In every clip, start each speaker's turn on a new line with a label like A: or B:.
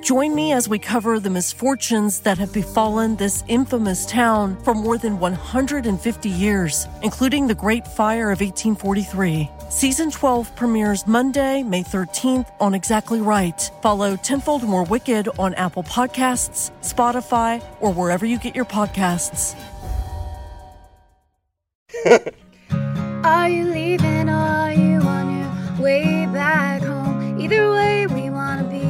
A: Join me as we cover the misfortunes that have befallen this infamous town for more than 150 years, including the Great Fire of 1843. Season 12 premieres Monday, May 13th on Exactly Right. Follow Tenfold More Wicked on Apple Podcasts, Spotify, or wherever you get your podcasts.
B: Are you leaving are you on your way back home? Either way, we want to be.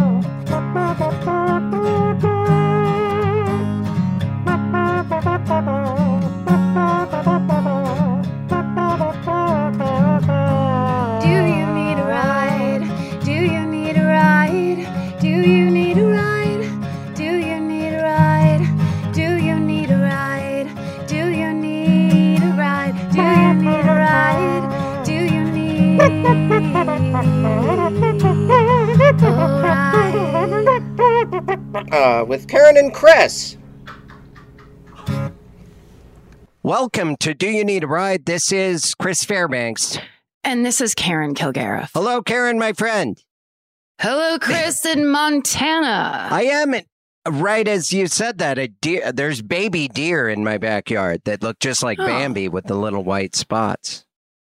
C: uh, with Karen and Chris. Welcome to Do You Need a Ride? This is Chris Fairbanks.
D: And this is Karen Kilgariff.
C: Hello, Karen, my friend.
D: Hello, Chris in Montana.
C: I am right as you said that. A deer, there's baby deer in my backyard that look just like
D: Oh.
C: Bambi with the little white spots.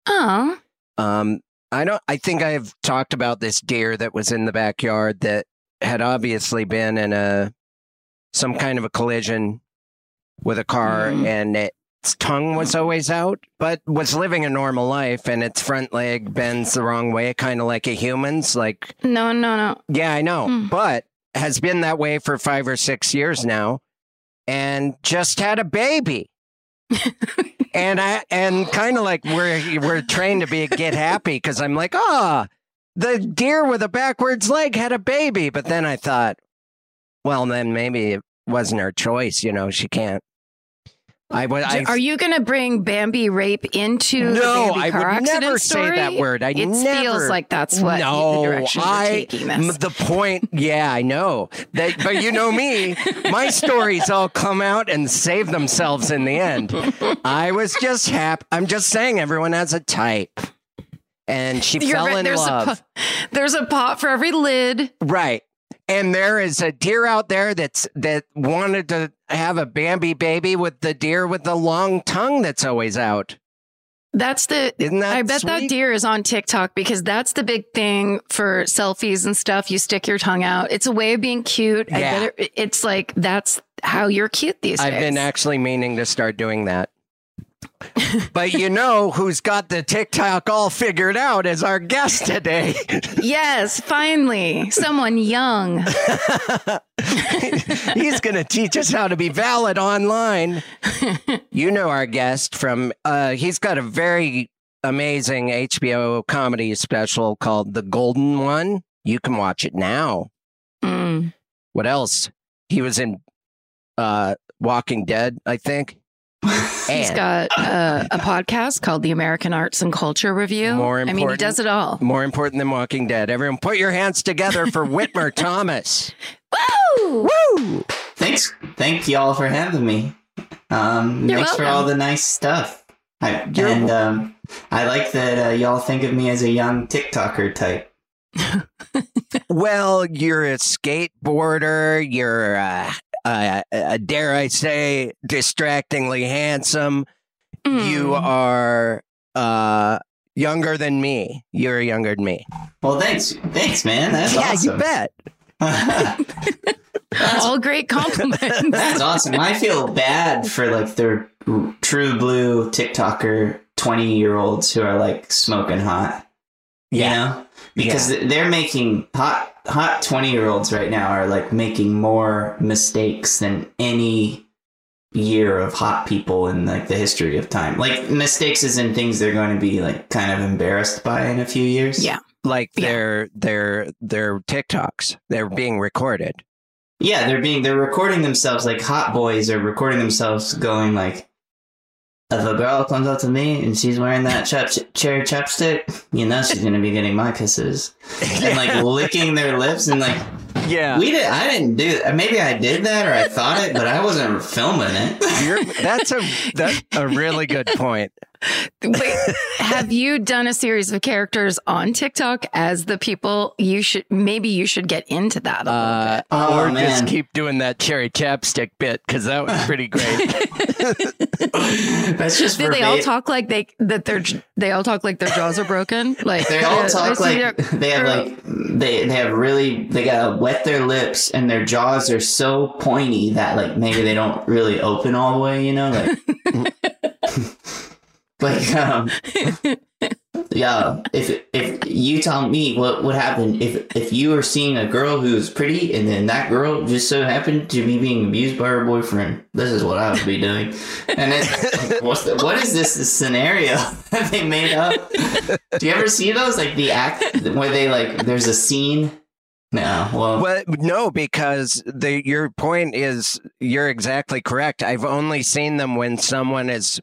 D: Oh,
C: Um, I don't. I think I've talked about this deer that was in the backyard that had obviously been in a some kind of a collision with a car,
D: Mm.
C: and its tongue was always out, but was living a normal life, and its front leg bends the wrong way, kind of like a human's. Like,
D: no, no, no.
C: yeah, I know,
D: Hmm.
C: but has been that way for five or six years now, and just had a baby and I and kind of like we're we're trained to be get happy because I'm like, ah, the deer with a backwards leg had a baby, but then I thought, well, then maybe it wasn't her choice. You know, she can't. I. I,
D: Are you going to bring Bambi rape into
C: no,
D: the Bambi
C: I
D: car
C: would
D: accident
C: never
D: story?
C: say that word. I
D: it
C: never
D: feels like that's what
C: no,
D: the direction
C: I,
D: you're taking this.
C: The point, yeah, I know. That, but you know me, my stories all come out and save themselves in the end. I was just happy. I'm just saying, everyone has a type, and she
D: You're
C: fell
D: right,
C: in
D: there's
C: love.
D: A, there's a pot for every lid.
C: Right. And there is a deer out there that's that wanted to have a Bambi baby with the deer with the long tongue that's always out.
D: That's the.
C: Isn't that
D: I bet that deer is on TikTok because that's the big thing for selfies and stuff. You stick your tongue out. It's a way of being cute. I
C: Yeah.
D: bet it, it's like that's how you're cute these days.
C: I've been actually meaning to start doing that. But you know who's got the TikTok all figured out as our guest today.
D: yes, finally, someone young.
C: He's going to teach us how to be valid online. You know our guest from uh he's got a very amazing HBO comedy special called The Golden One. You can watch it now.
D: Mm.
C: What else? He was in uh Walking Dead, I think.
D: He's
C: And
D: got uh, a podcast called the American Arts and Culture Review.
C: More important,
D: I mean, he does it all.
C: more important than Walking Dead. Everyone put your hands together for Whitmer Thomas.
D: Woo!
C: Woo!
E: Thanks, thank y'all for having me. Um,
D: You're
E: thanks for all the nice stuff. I, and um, I like that uh, y'all think of me as a young TikToker type.
C: Well, you're a skateboarder. You're, uh, uh, uh, dare I say, distractingly handsome. You
D: Mm.
C: are uh, younger than me. You're younger than me.
E: Well, thanks, thanks, man. That's awesome.
C: yeah,
E: awesome.
C: you bet.
D: all great compliments.
E: That's awesome. I feel bad for like the true blue TikToker twenty year olds who are like smoking hot. You know, because they're making hot hot twenty year olds right now are like making more mistakes than any year of hot people in like the history of time. Like mistakes is in things they're going to be like kind of embarrassed by in a few years.
D: Yeah.
C: Like
D: Yeah.
C: their their their TikToks. They're being recorded.
E: Yeah, they're being they're recording themselves like hot boys are recording themselves going like if a girl comes up to me and she's wearing that chap- cherry chapstick, you know she's gonna be getting my kisses and like licking their lips and like
C: Yeah.
E: we did. I didn't do that. Maybe I did that or I thought it, but I wasn't filming it.
C: You're, that's a that's a really good point.
D: Wait, have you done a series of characters on TikTok as the people you should maybe you should get into that a little
C: Uh,
D: bit.
E: Oh,
C: or
E: man.
C: just keep doing that cherry chapstick bit because that was pretty great.
E: That's just
D: Do they all talk like they that their they all talk like their jaws are broken? Like
E: They all talk like they have like they they have really they gotta wet their lips and their jaws are so pointy that like maybe they don't really open all the way, you know, like like um yeah. If if you tell me what would happen if if you were seeing a girl who was pretty and then that girl just so happened to be being abused by her boyfriend, this is what I would be doing. And it's what's the, what is this, scenario that they made up? Do you ever see those like the act where they like there's a scene? No, well,
C: well, no, because the your point is you're exactly correct. I've only seen them when someone is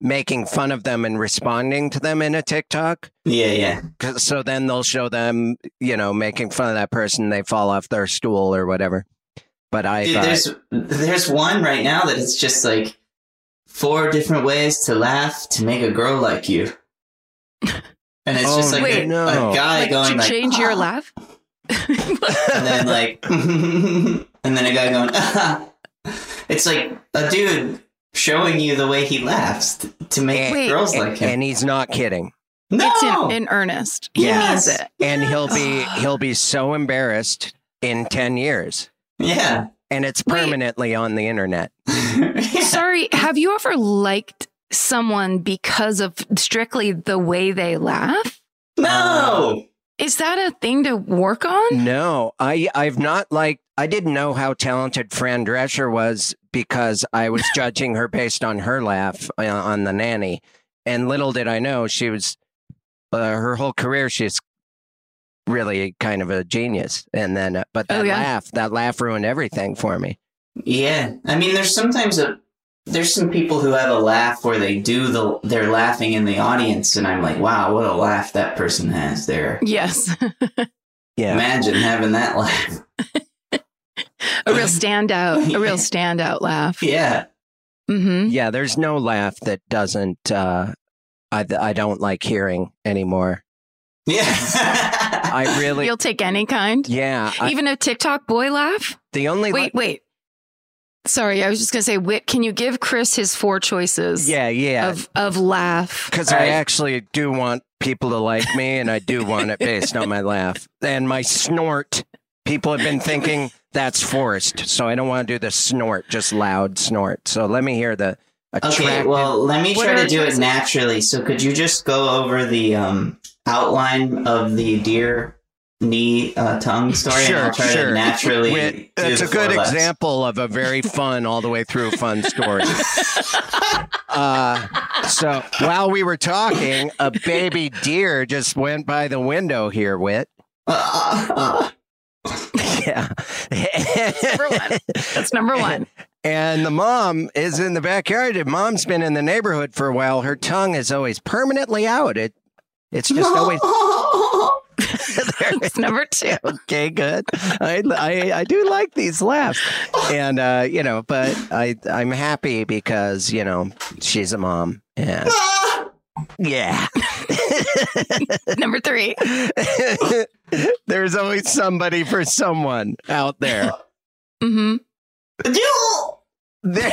C: making fun of them and responding to them in a TikTok.
E: yeah, yeah.
C: So then they'll show them, you know, making fun of that person. They fall off their stool or whatever. But I
E: Dude,
C: thought,
E: there's there's one right now that it's just like four different ways to laugh to make a girl like you. And it's just
C: Oh,
E: like
D: wait,
E: a,
C: no.
E: a guy
D: like
E: going
D: to
E: like
D: change your
E: "Ah,"
D: laugh.
E: and then like and then a guy going "Ah." it's like a dude showing you the way he laughs t- to make
D: Wait,
E: girls like him.
C: and he's not kidding.
E: no,
D: It's in, in earnest. He
E: Yes.
D: means it.
C: And he'll be he'll be so embarrassed in 10 years.
E: yeah.
C: And it's
D: Wait.
C: permanently on the internet.
E: Yeah.
D: Sorry, have you ever liked someone because of strictly the way they laugh?
E: No.
D: Um, is that a thing to work on?
C: No, I I've not liked I didn't know how talented Fran Drescher was because I was judging her based on her laugh uh, on the nanny. And little did I know she was uh, her whole career she's really kind of a genius. And then uh, but that
D: Oh, yeah.
C: laugh, that laugh ruined everything for me.
E: Yeah, I mean, there's sometimes a there's some people who have a laugh where they do the they're laughing in the audience, and I'm like, wow, what a laugh that person has there.
D: Yes.
C: Yeah.
E: Imagine having that laugh.
D: a real standout, a real standout laugh.
E: Yeah,
D: hmm
C: Yeah, there's no laugh that doesn't uh I I don't like hearing anymore.
E: yeah.
C: I really
D: You'll take any kind,
C: Yeah, I,
D: even a TikTok boy laugh.
C: the only
D: Wait, wait. Sorry, I was just gonna say, Whit, can you give Chris his four choices
C: Yeah, yeah.
D: of of laugh?
C: Because
E: All
C: I actually do want people to like me, and I do want it based on my laugh and my snort. People have been thinking that's forced, so I don't want to do the snort, just loud snort. So let me hear the attractive.
E: okay, well, let me try to do it naturally. So, could you just go over the um, outline of the deer knee uh, tongue story, and I'll
C: Sure,
E: try
C: sure.
E: to naturally.
C: That's
E: the
C: a good example of a very fun, all the way through fun story. Uh, so while we were talking, a baby deer just went by the window here, Whit.
E: Uh,
C: Yeah.
D: Number one. That's number one.
C: And the mom is in the backyard. And mom's been in the neighborhood for a while. Her tongue is always permanently out. It, it's just always
D: That's number two.
C: okay. Good. I, I I do like these laughs, and uh, you know, but I I'm happy because you know she's a mom. And yeah.
D: Number three.
C: There's always somebody for someone out there.
D: hmm
C: There.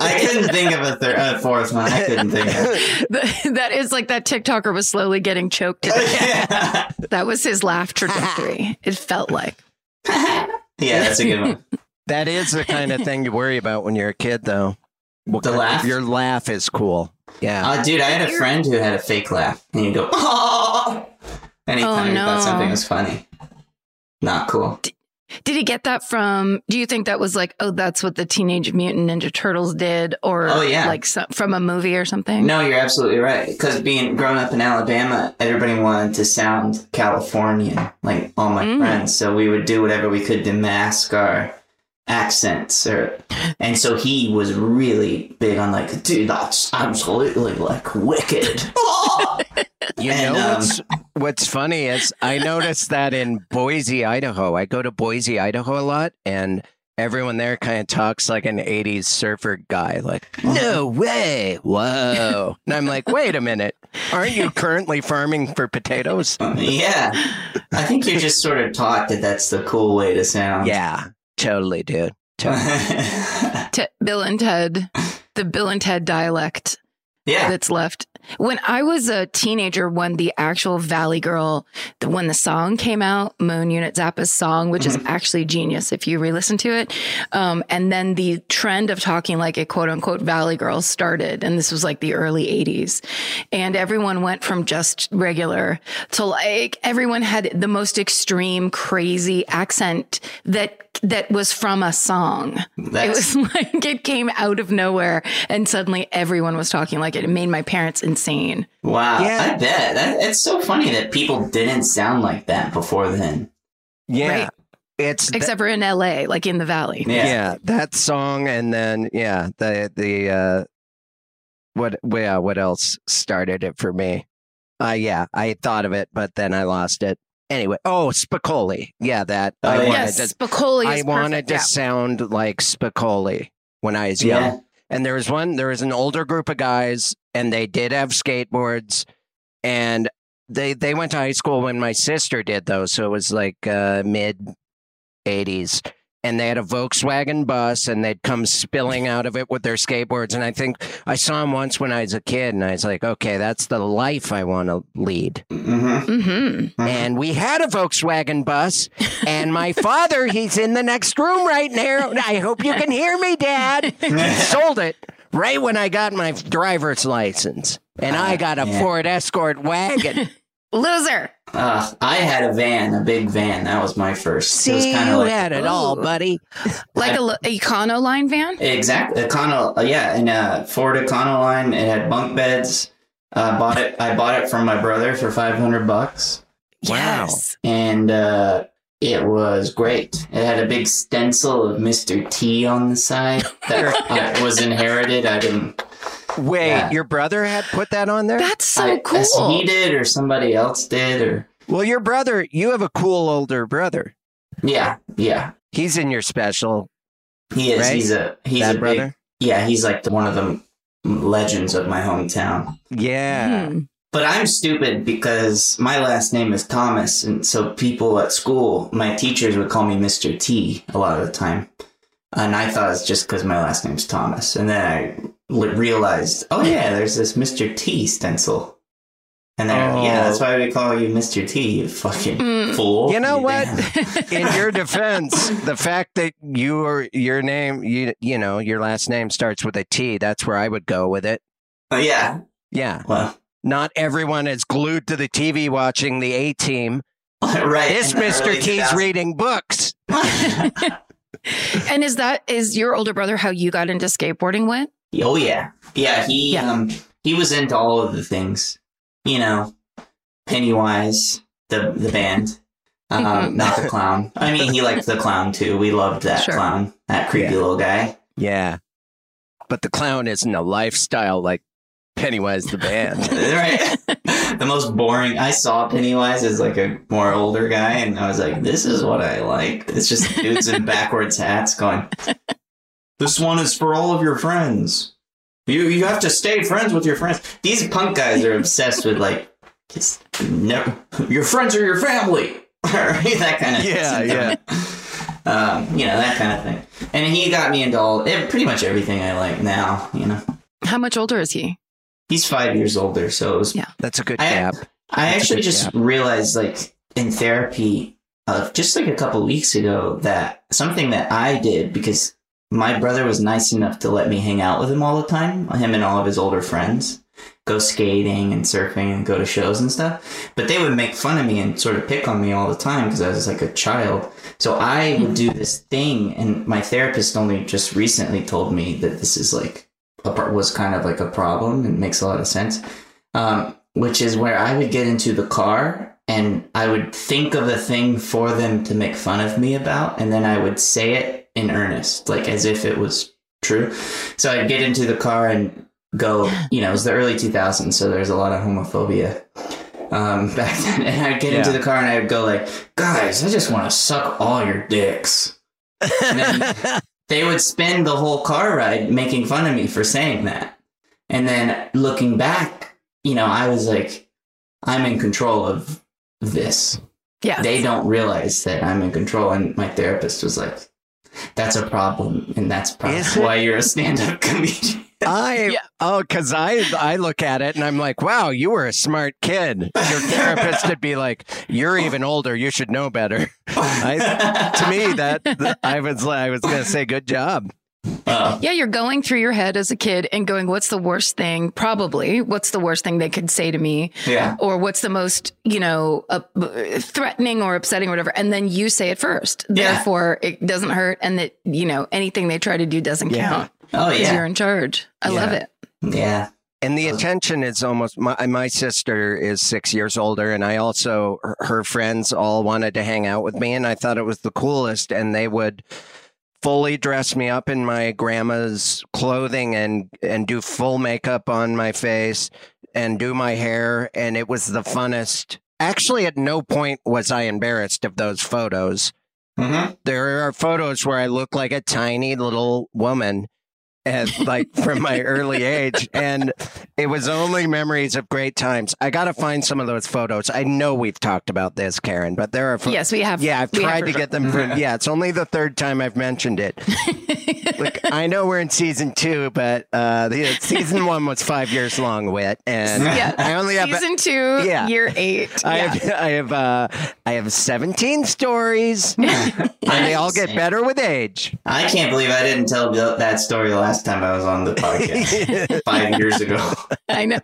E: I couldn't think of a, third, a fourth one. I couldn't think of.
D: that is like that TikToker was slowly getting choked to death. That was his laugh trajectory. It felt like.
E: yeah, that's a good one.
C: That is the kind of thing you worry about when you're a kid, though. What
E: The
C: kind-
E: laugh?
C: Your laugh is cool. Yeah.
E: Uh, dude, I had a friend who had a fake laugh, and he'd go, "Oh," Anytime
D: Oh,
E: he thought something was funny. Not cool.
D: Did he get that from? Do you think that was like, oh, that's what the Teenage Mutant Ninja Turtles did, or
E: Oh, yeah.
D: like some, from a movie or something?
E: No, you're absolutely right. Because being growing up in Alabama, everybody wanted to sound Californian, like all my
D: Mm.
E: friends. So we would do whatever we could to mask our accents, or and so he was really big on like, dude, that's absolutely like wicked.
C: You
E: And,
C: know
E: um,
C: what's what's funny is I noticed that in Boise, Idaho. I go to Boise, Idaho a lot, and everyone there kind of talks like an '80s surfer guy. Like, no way, whoa! And I'm like, wait a minute, aren't you currently farming for potatoes?
E: yeah, I think you're just sort of taught that that's the cool way to sound.
C: Yeah, totally, dude. Totally.
D: Te- Bill and Ted, the Bill and Ted dialect
E: yeah.
D: that's left. When I was a teenager, when the actual Valley Girl, the, when the song came out, Moon Unit Zappa's song, which is actually genius if you re-listen to it, um, and then the trend of talking like a quote unquote Valley Girl started, and this was like the early '80s, and everyone went from just regular to like everyone had the most extreme, crazy accent that that was from a song.
E: That's-
D: It was like it came out of nowhere, and suddenly everyone was talking like it. It made my parents insane.
E: Wow,
C: Yeah.
E: I bet. That, it's so funny that people didn't sound like that before then.
C: Yeah,
D: Right.
C: it's th-
D: Except for in LA, like in the valley.
C: yeah. that song, and then yeah, the the uh, what yeah, what else started it for me? Uh, yeah, I thought of it, but then I lost it. Anyway, oh, Spicoli. Yeah, that
E: Oh,
C: I wanted
D: Yes,
C: to.
D: Spicoli
C: I wanted
D: perfect.
C: to
D: Yeah.
C: sound like Spicoli when I was young.
E: Yeah.
C: And there was one, there was an older group of guys, and they did have skateboards, and they they went to high school when my sister did though, so it was like uh, mid '80s. And they had a Volkswagen bus, and they'd come spilling out of it with their skateboards. And I think I saw them once when I was a kid, and I was like, "Okay, that's the life I want to lead."
E: Mm-hmm.
D: Mm-hmm.
C: And we had a Volkswagen bus, and my father, he's in the next room right now. I hope you can hear me, Dad. He sold it right when I got my driver's license, and I got a
E: yeah.
C: Ford Escort wagon.
D: Loser.
E: Uh, I had a van, a big van. That was my first. it was
C: See,
E: kind
C: you
E: of like
C: had it all, buddy.
D: Like a, l- a Econoline van?
E: exactly Econo. uh, Yeah, in a Ford Econoline. It had bunk beds. Uh, bought it. I bought it from my brother for five hundred bucks,
C: Wow.
D: Yes.
E: and uh, it was great. It had a big stencil of Mister T on the side that uh, was inherited. I didn't.
C: Wait,
E: Yeah.
C: your brother had put that on there?
D: That's so
E: I,
D: cool.
E: as He did, or somebody else did, or
C: well, your brother, you have a cool older brother.
E: yeah, yeah.
C: He's in your special,
E: He is.
C: Right?
E: He's a. He's
C: that
E: a
C: brother.
E: big. Yeah, he's like the, one of the legends of my hometown.
C: Yeah.
D: Hmm.
E: But I'm stupid because my last name is Thomas, and so people at school, my teachers would call me Mr. T a lot of the time, and I thought it's just because my last name's Thomas, and then I l- realized, oh yeah, there's this Mr. T stencil, and then
C: Oh.
E: yeah, that's why we call you Mr. T, you fucking
D: Mm.
E: fool.
C: You know what? in your defense, the fact that your your name you you know your last name starts with a T, that's where I would go with it.
E: Oh, yeah,
C: Yeah,
E: well,
C: not everyone is glued to the TV watching the A Team.
E: right.
C: This Mister
E: early
C: T's reading books.
D: And is that is your older brother how you got into skateboarding with?
E: Oh yeah, yeah. He
D: Yeah.
E: um he was into all of the things, you know, Pennywise, the the band, um,
D: Mhm.
E: not the clown. I mean, he liked the clown too. We loved that
D: Sure.
E: clown, that creepy
C: Yeah.
E: little guy.
C: Yeah, but the clown isn't a lifestyle like Pennywise the band.
E: right. the most boring. I saw Pennywise as like a more older guy, and I was like, "This is what I like." It's just dudes in backwards hats going. This one is for all of your friends. You you have to stay friends with your friends. These punk guys are obsessed with like just never. Your friends are your family. That kind of
C: Yeah, yeah.
E: Um, you know that kind of thing, and he got me into all eh, pretty much everything I like now. You know,
D: How much older is he?
E: he's five years older, so it was
D: Yeah.
C: That's a good
E: I-
C: gap.
E: I
C: That's
E: actually just
C: gap.
E: realized, like in therapy, uh, just like a couple weeks ago, that something that I did because my brother was nice enough to let me hang out with him all the time, him and all of his older friends. go skating and surfing and go to shows and stuff. But they would make fun of me and sort of pick on me all the time because I was like a child. So I would do this thing, and my therapist only just recently told me that this is like a, was kind of like a problem and makes a lot of sense. Um, which is where I would get into the car and I would think of a thing for them to make fun of me about, and then I would say it in earnest, like as if it was true. So I'd get into the car and go, you know, it was the early 2000s, so there's a lot of homophobia um, back then. And I'd get into the car and I'd go like, guys, I just want to suck all your dicks. And then they would spend the whole car ride making fun of me for saying that. And then looking back, you know, I was like, I'm in control of this.
D: Yeah.
E: They don't realize that I'm in control. And my therapist was like, that's a problem. And that's probably why you're a stand up comedian.
C: I
D: Yeah.
C: oh, because I I look at it and I'm like, wow, you were a smart kid. Your therapist would be like, you're even older. You should know better. I, to me, that, that- I was I was gonna say, good job.
E: Uh,
D: Yeah, you're going through your head as a kid and going, what's the worst thing? Probably, what's the worst thing they could say to me?
E: yeah.
D: Or what's the most, you know, uh, threatening or upsetting or whatever. And then you say it first.
E: Yeah.
D: Therefore, it doesn't hurt. And that, you know, anything they try to do doesn't
C: Yeah.
D: count
E: Oh,
D: because you're in charge. I love it.
E: Yeah.
C: And the attention is almost my my sister is six years older, and I also her- her friends all wanted to hang out with me, and I thought it was the coolest. And they would fully dress me up in my grandma's clothing and and do full makeup on my face and do my hair, and it was the funnest. Actually, at no point was I embarrassed of those photos.
E: Mm-hmm.
C: There are photos where I look like a tiny little woman, and like from my early age, and it was only memories of great times. I got to find some of those photos. I know we've talked about this, Karen, but there are. Pho-
D: Yes, we have.
C: Yeah, I've tried to
D: sure.
C: get them. For, yeah, it's only the third time I've mentioned it. Look, I know we're in season two, but uh, the season one was five years long, Whit, and
D: Yeah.
C: I only have.
D: Season two,
C: Yeah.
D: year eight.
C: I
D: yeah.
C: have, I have, uh, I have 17 stories, and they all get better with age.
E: I can't believe I didn't tell that story last time I was on the podcast five years ago.
D: I know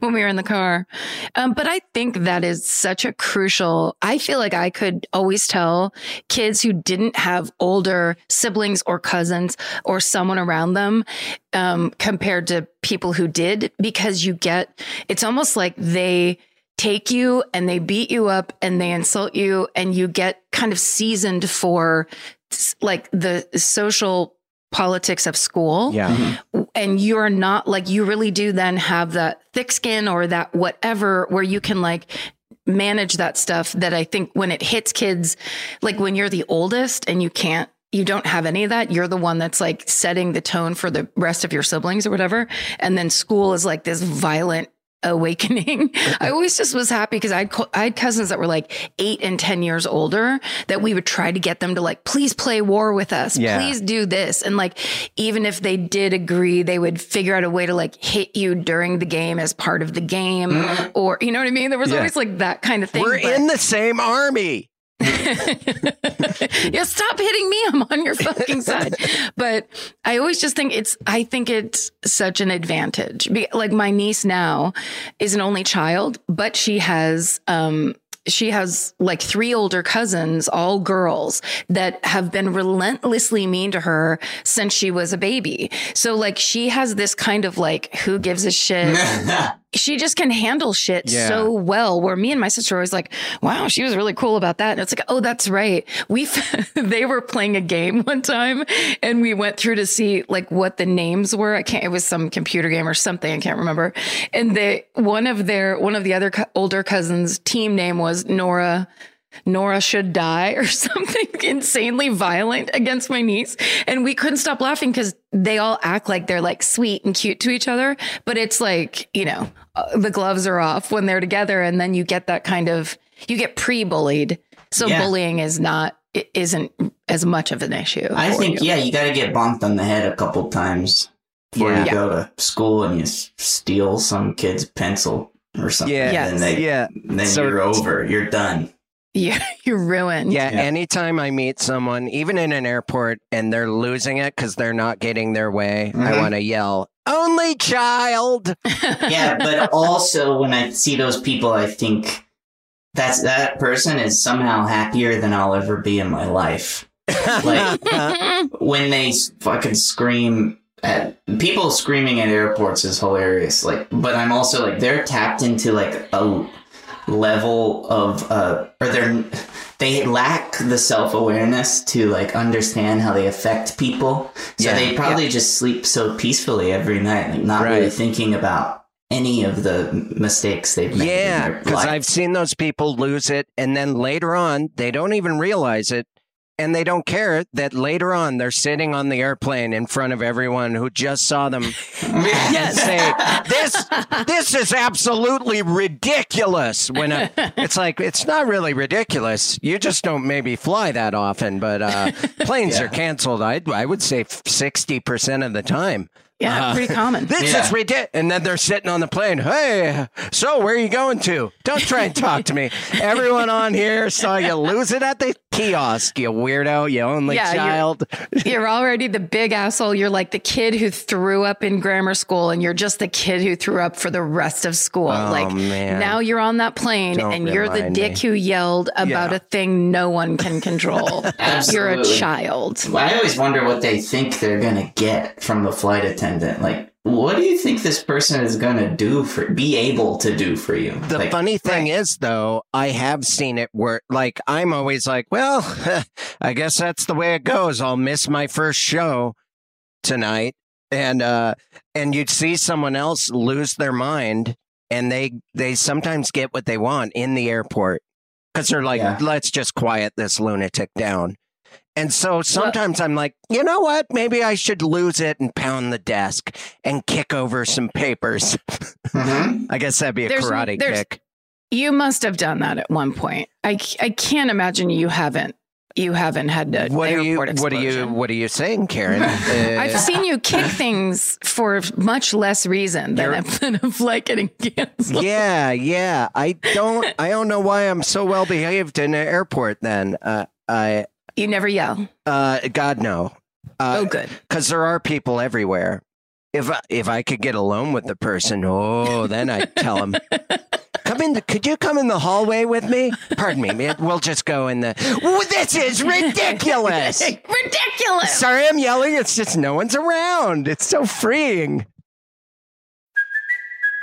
D: when we were in the car. Um, but I think that is such a crucial. I feel like I could always tell kids who didn't have older siblings or cousins or someone around them um, compared to people who did, because you get it's almost like they take you and they beat you up and they insult you and you get kind of seasoned for like the social politics of school.
C: Yeah. Mm-hmm.
D: and you're not like you really do then have that thick skin or that whatever where you can like manage that stuff that I think when it hits kids like when you're the oldest and you can't you don't have any of that you're the one that's like setting the tone for the rest of your siblings or whatever. And then school is like this violent awakening. I always just was happy because I'd co- I had cousins that were like eight and ten years older that we would try to get them to like please play war with us,
C: Yeah.
D: please do this, and like even if they did agree, they would figure out a way to like hit you during the game as part of the game, mm. or you know what I mean. There was
C: Yeah.
D: always like that kind of thing.
C: We're
D: but-
C: in the same army.
D: Yeah, stop hitting me. I'm on your fucking side. But I always just think it's, I think it's such an advantage. Like my niece now is an only child, but she has, um, she has like three older cousins, all girls that have been relentlessly mean to her since she was a baby. So like she has this kind of like, who gives a shit? she just can handle shit
C: Yeah.
D: so well. Where me and my sister are always like, wow, she was really cool about that. And it's like, oh, that's right. We, they were playing a game one time and we went through to see like what the names were. I can't, it was some computer game or something. I can't remember. And they, one of their, one of the other co- older cousins team name was Nora. Nora should die or something insanely violent against my niece. And we couldn't stop laughing because they all act like they're like sweet and cute to each other. But it's like, you know, uh, the gloves are off when they're together. And then you get that kind of, you get pre bullied. So
E: Yeah.
D: bullying is not, it isn't as much of an issue.
E: I think
D: you.
E: yeah, you got to get bonked on the head a couple times before
C: Yeah.
E: you go to school and you steal some kid's pencil or something.
C: Yeah.
D: Yes.
E: and they,
C: Yeah.
E: then
C: So-
E: you're over. You're done.
D: You you're ruined.
C: Yeah,
E: Yeah.
C: anytime I meet someone, even in an airport, and they're losing it because they're not getting their way, I
E: Mhm.
C: want to yell, "Only child!"
E: yeah, but also when I see those people, I think that's that person is somehow happier than I'll ever be in my life. Like when they fucking scream at people screaming at airports is hilarious. Like, but I'm also like they're tapped into like a level of uh, or they're they lack the self awareness to like understand how they affect people. So
C: Yeah,
E: they probably just sleep so peacefully every night, like not really thinking about any of the mistakes they've made.
C: yeah, because. I've seen those people lose it, and then later on, they don't even realize it. And they don't care that later on they're sitting on the airplane in front of everyone who just saw them
D: Yes.
C: say this this is absolutely ridiculous when uh it's like it's not really ridiculous you just don't maybe fly that often but uh planes
E: Yeah.
C: are canceled i i would say 60% of the time
D: Yeah,
C: Uh,
D: pretty common.
C: this
E: Yeah.
C: is ridiculous and then they're sitting on the plane hey so where are you going to don't try and talk to me everyone on here saw you lose it at the kiosk you weirdo you only
D: Yeah, you're-
C: child
D: You're already the big asshole. You're like the kid who threw up in grammar school, and you're just the kid who threw up for the rest of school.
C: Oh,
D: like
C: man.
D: now you're on that plane,
C: Don't
D: and you're the dick
C: me.
D: who yelled about
C: Yeah.
D: a thing no one can control. you're a
E: Absolutely.
D: child.
E: I always wonder what they think they're gonna get from the flight attendant. Like, what do you think this person is gonna do for, be able to do for you?
C: The
E: like,
C: funny thing is, though, I have seen it where, like, I'm always like, well, I guess that's the way it goes. I'll miss my first show tonight, and uh, and you'd see someone else lose their mind, and they they sometimes get what they want in the airport because they're like,
E: Yeah.
C: let's just quiet this lunatic down. And so sometimes I'm like, you know what? Maybe I should lose it and pound the desk and kick over some papers.
E: Mhm.
C: I guess that'd be a
D: There's-
C: karate
D: there's-
C: kick.
D: You must have done that at one point. I, I can't imagine you haven't. You haven't had to.
C: What are you?
D: airport
C: What are you? What are you saying, Karen?
D: I've
C: Uh,
D: seen you kick things for much less reason than a, than a flight getting canceled.
C: yeah, yeah. I don't. I don't know why I'm so well behaved in an airport. Then, uh, I,
D: You never yell.
C: uh, God no,
D: oh,
C: uh,
D: good.
C: because there are people everywhere. If I, if I could get alone with the person, oh, then I'd tell him. Come in. The, could you come in the hallway with me? Pardon me. man, We'll just go in the. This is ridiculous.
D: Ridiculous.
C: Sorry, I'm yelling. It's just no one's around. It's so freeing.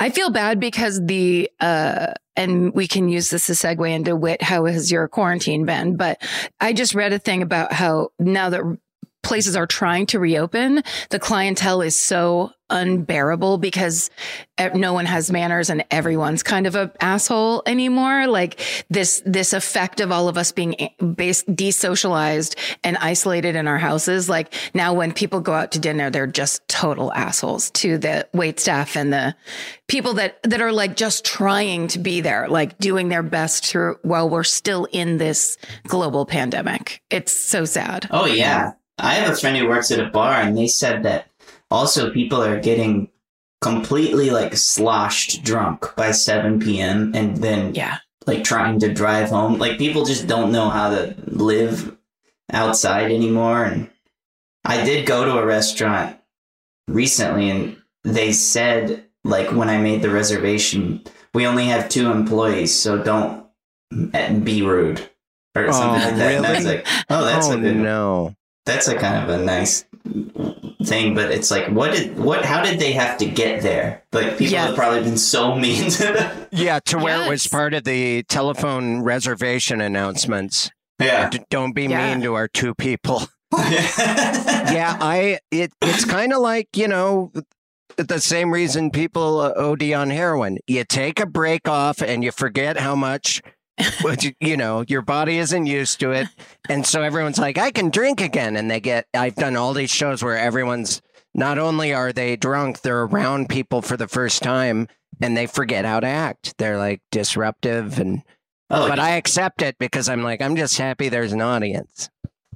D: I feel bad because the uh and we can use this to segue into Whit. How has your quarantine been? But I just read a thing about how now that places are trying to reopen, the clientele is so unbearable because no one has manners and everyone's kind of a asshole anymore. Like this, this effect of all of us being eh, based, desocialized and isolated in our houses. Like now when people go out to dinner, they're just total assholes to the wait staff and the people that, that are like just trying to be there, like doing their best through while we're still in this global pandemic. It's so sad.
E: Oh yeah, I have a friend who works at a bar, and they said that also people are getting completely like sloshed drunk by 7 p.m. and then
D: Yeah.
E: like trying to drive home. Like people just don't know how to live outside anymore. And I did go to a restaurant recently, and they said like when I made the reservation, we only have two employees, so don't be rude. Or
C: Oh,
E: something like that. And I was like, oh, that's
C: oh
E: a good
C: no.
E: That's a kind of a nice thing, but it's like, what did what? How did they have to get there? Like people
D: Yeah.
E: have probably been so mean to them.
C: Yeah, to where it was part of the telephone reservation announcements.
E: Yeah,
C: D- don't be
D: Yeah.
C: mean to our two people. yeah, I it it's kind of like you know the same reason people uh, OD on heroin. You take a break off and you forget how much Which, you know, your body isn't used to it. And so everyone's like, I can drink again. And they get, I've done all these shows where everyone's, not only are they drunk, they're around people for the first time and they forget how to act. They're like disruptive and,
E: Oh,
C: but I accept it because I'm like, I'm just happy there's an audience.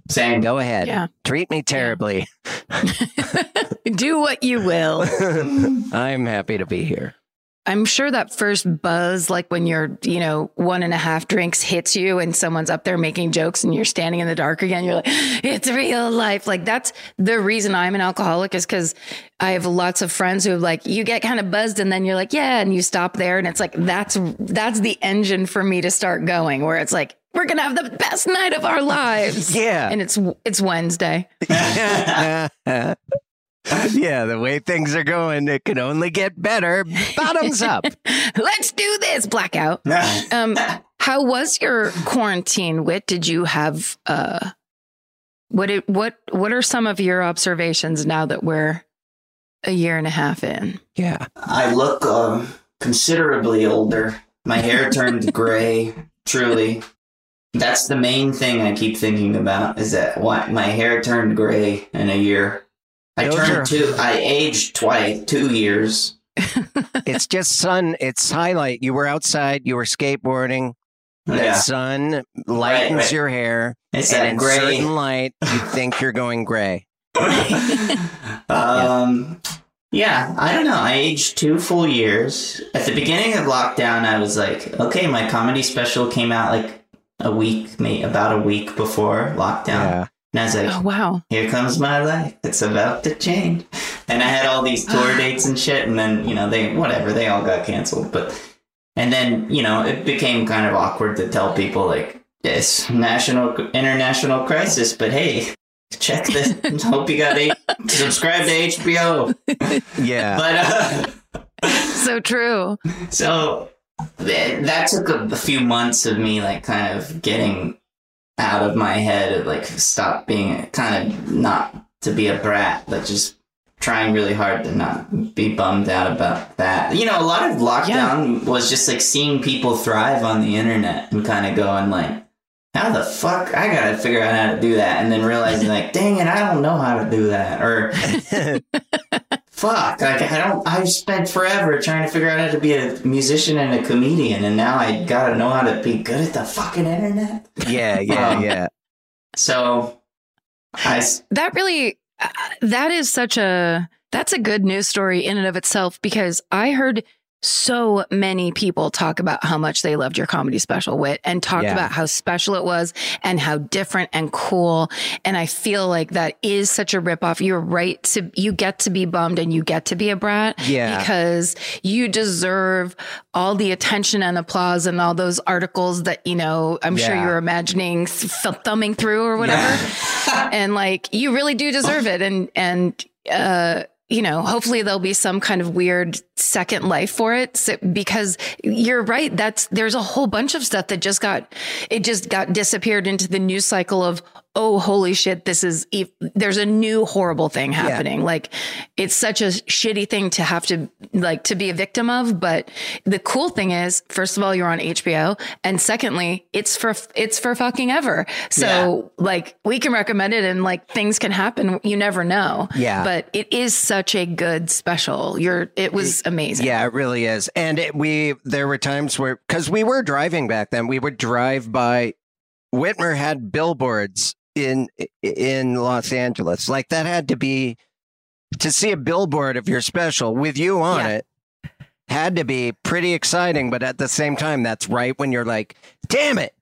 E: same.
C: Go ahead.
D: Yeah.
C: Treat me terribly.
D: Do what you will.
C: I'm happy to be here.
D: I'm sure that first buzz, like when you're, you know, one and a half drinks hits you and someone's up there making jokes and you're standing in the dark again, you're like, it's real life. Like that's the reason I'm an alcoholic is because I have lots of friends who like, you get kind of buzzed and then you're like, yeah, and you stop there. And it's like, that's, that's the engine for me to start going where it's like, we're going to have the best night of our lives.
C: Yeah.
D: And it's, it's Wednesday.
C: yeah, the way things are going, it can only get better. Bottoms up.
D: Let's do this blackout. Um, how was your quarantine, Whit? Did you have uh, what? It, what? What are some of your observations now that we're a year and a half in?
C: Yeah.
E: I look um, considerably older. My hair turned gray. Truly, that's the main thing I keep thinking about. Is that why my hair turned gray in a year? I
C: Those
E: turned
C: are-
E: two. I aged twice, two years.
C: It's just sun. It's highlight. You were outside, you were skateboarding. The
E: Yeah,
C: sun lightens
E: right.
C: your hair.
E: it's
C: and
E: that
C: in
E: gray.
C: certain light, you think you're going gray.
E: um, yeah, I don't know. I aged two full years. At the beginning of lockdown, I was like, okay, my comedy special came out like a week, maybe about a week before lockdown.
C: Yeah.
E: And I was like,
D: Oh wow!
E: here comes my life. It's about to change. And I had all these tour dates and shit, and then, you know, they, whatever, they all got canceled. But, and then, you know, it became kind of awkward to tell people, like, it's national, international crisis, but hey, check this. Hope you got a subscribe to HBO.
C: Yeah.
E: But, uh,
D: So true.
E: so that took a, a few months of me, like, kind of getting out of my head of like stop being kind of not to be a brat, but just trying really hard to not be bummed out about that. You know, a lot of lockdown was just like seeing people thrive on the internet and kind of going like, how the fuck I gotta figure out how to do that, and then realizing like, dang it, I don't know how to do that, or fuck, like I don't. I've spent forever trying to figure out how to be a musician and a comedian, and now I gotta know how to be good at the fucking internet.
C: yeah, yeah,
E: Um,
C: yeah.
E: So, I s-
D: That really, uh, that is such a that's a good news story in and of itself because I heard so many people talk about how much they loved your comedy special Whit and talked
C: Yeah.
D: about how special it was and how different and cool. And i feel like that is such a ripoff. You're right to you get to be bummed and you get to be a brat
C: Yeah.
D: because you deserve all the attention and applause and all those articles that you know i'm sure you're imagining th- thumbing through or whatever. And like you really do deserve it. And and uh you know hopefully there'll be some kind of weird second life for it. So, because you're right that's there's a whole bunch of stuff that just got it just got disappeared into the news cycle of oh holy shit this is e- there's a new horrible thing happening like it's such a shitty thing to have to like to be a victim of but the cool thing is first of all you're on HBO and secondly it's for it's for fucking ever so like we can recommend it and like things can happen you never know
C: Yeah.
D: but it is such a good special you're it was amazing
C: Yeah, it really is. And it, we there were times where because we were driving back then, we would drive by. Whitmer had billboards in in Los Angeles. Like that had to be to see a billboard of your special with you on
D: Yeah.
C: it had to be pretty exciting. But at the same time, that's right when you're like, "Damn it."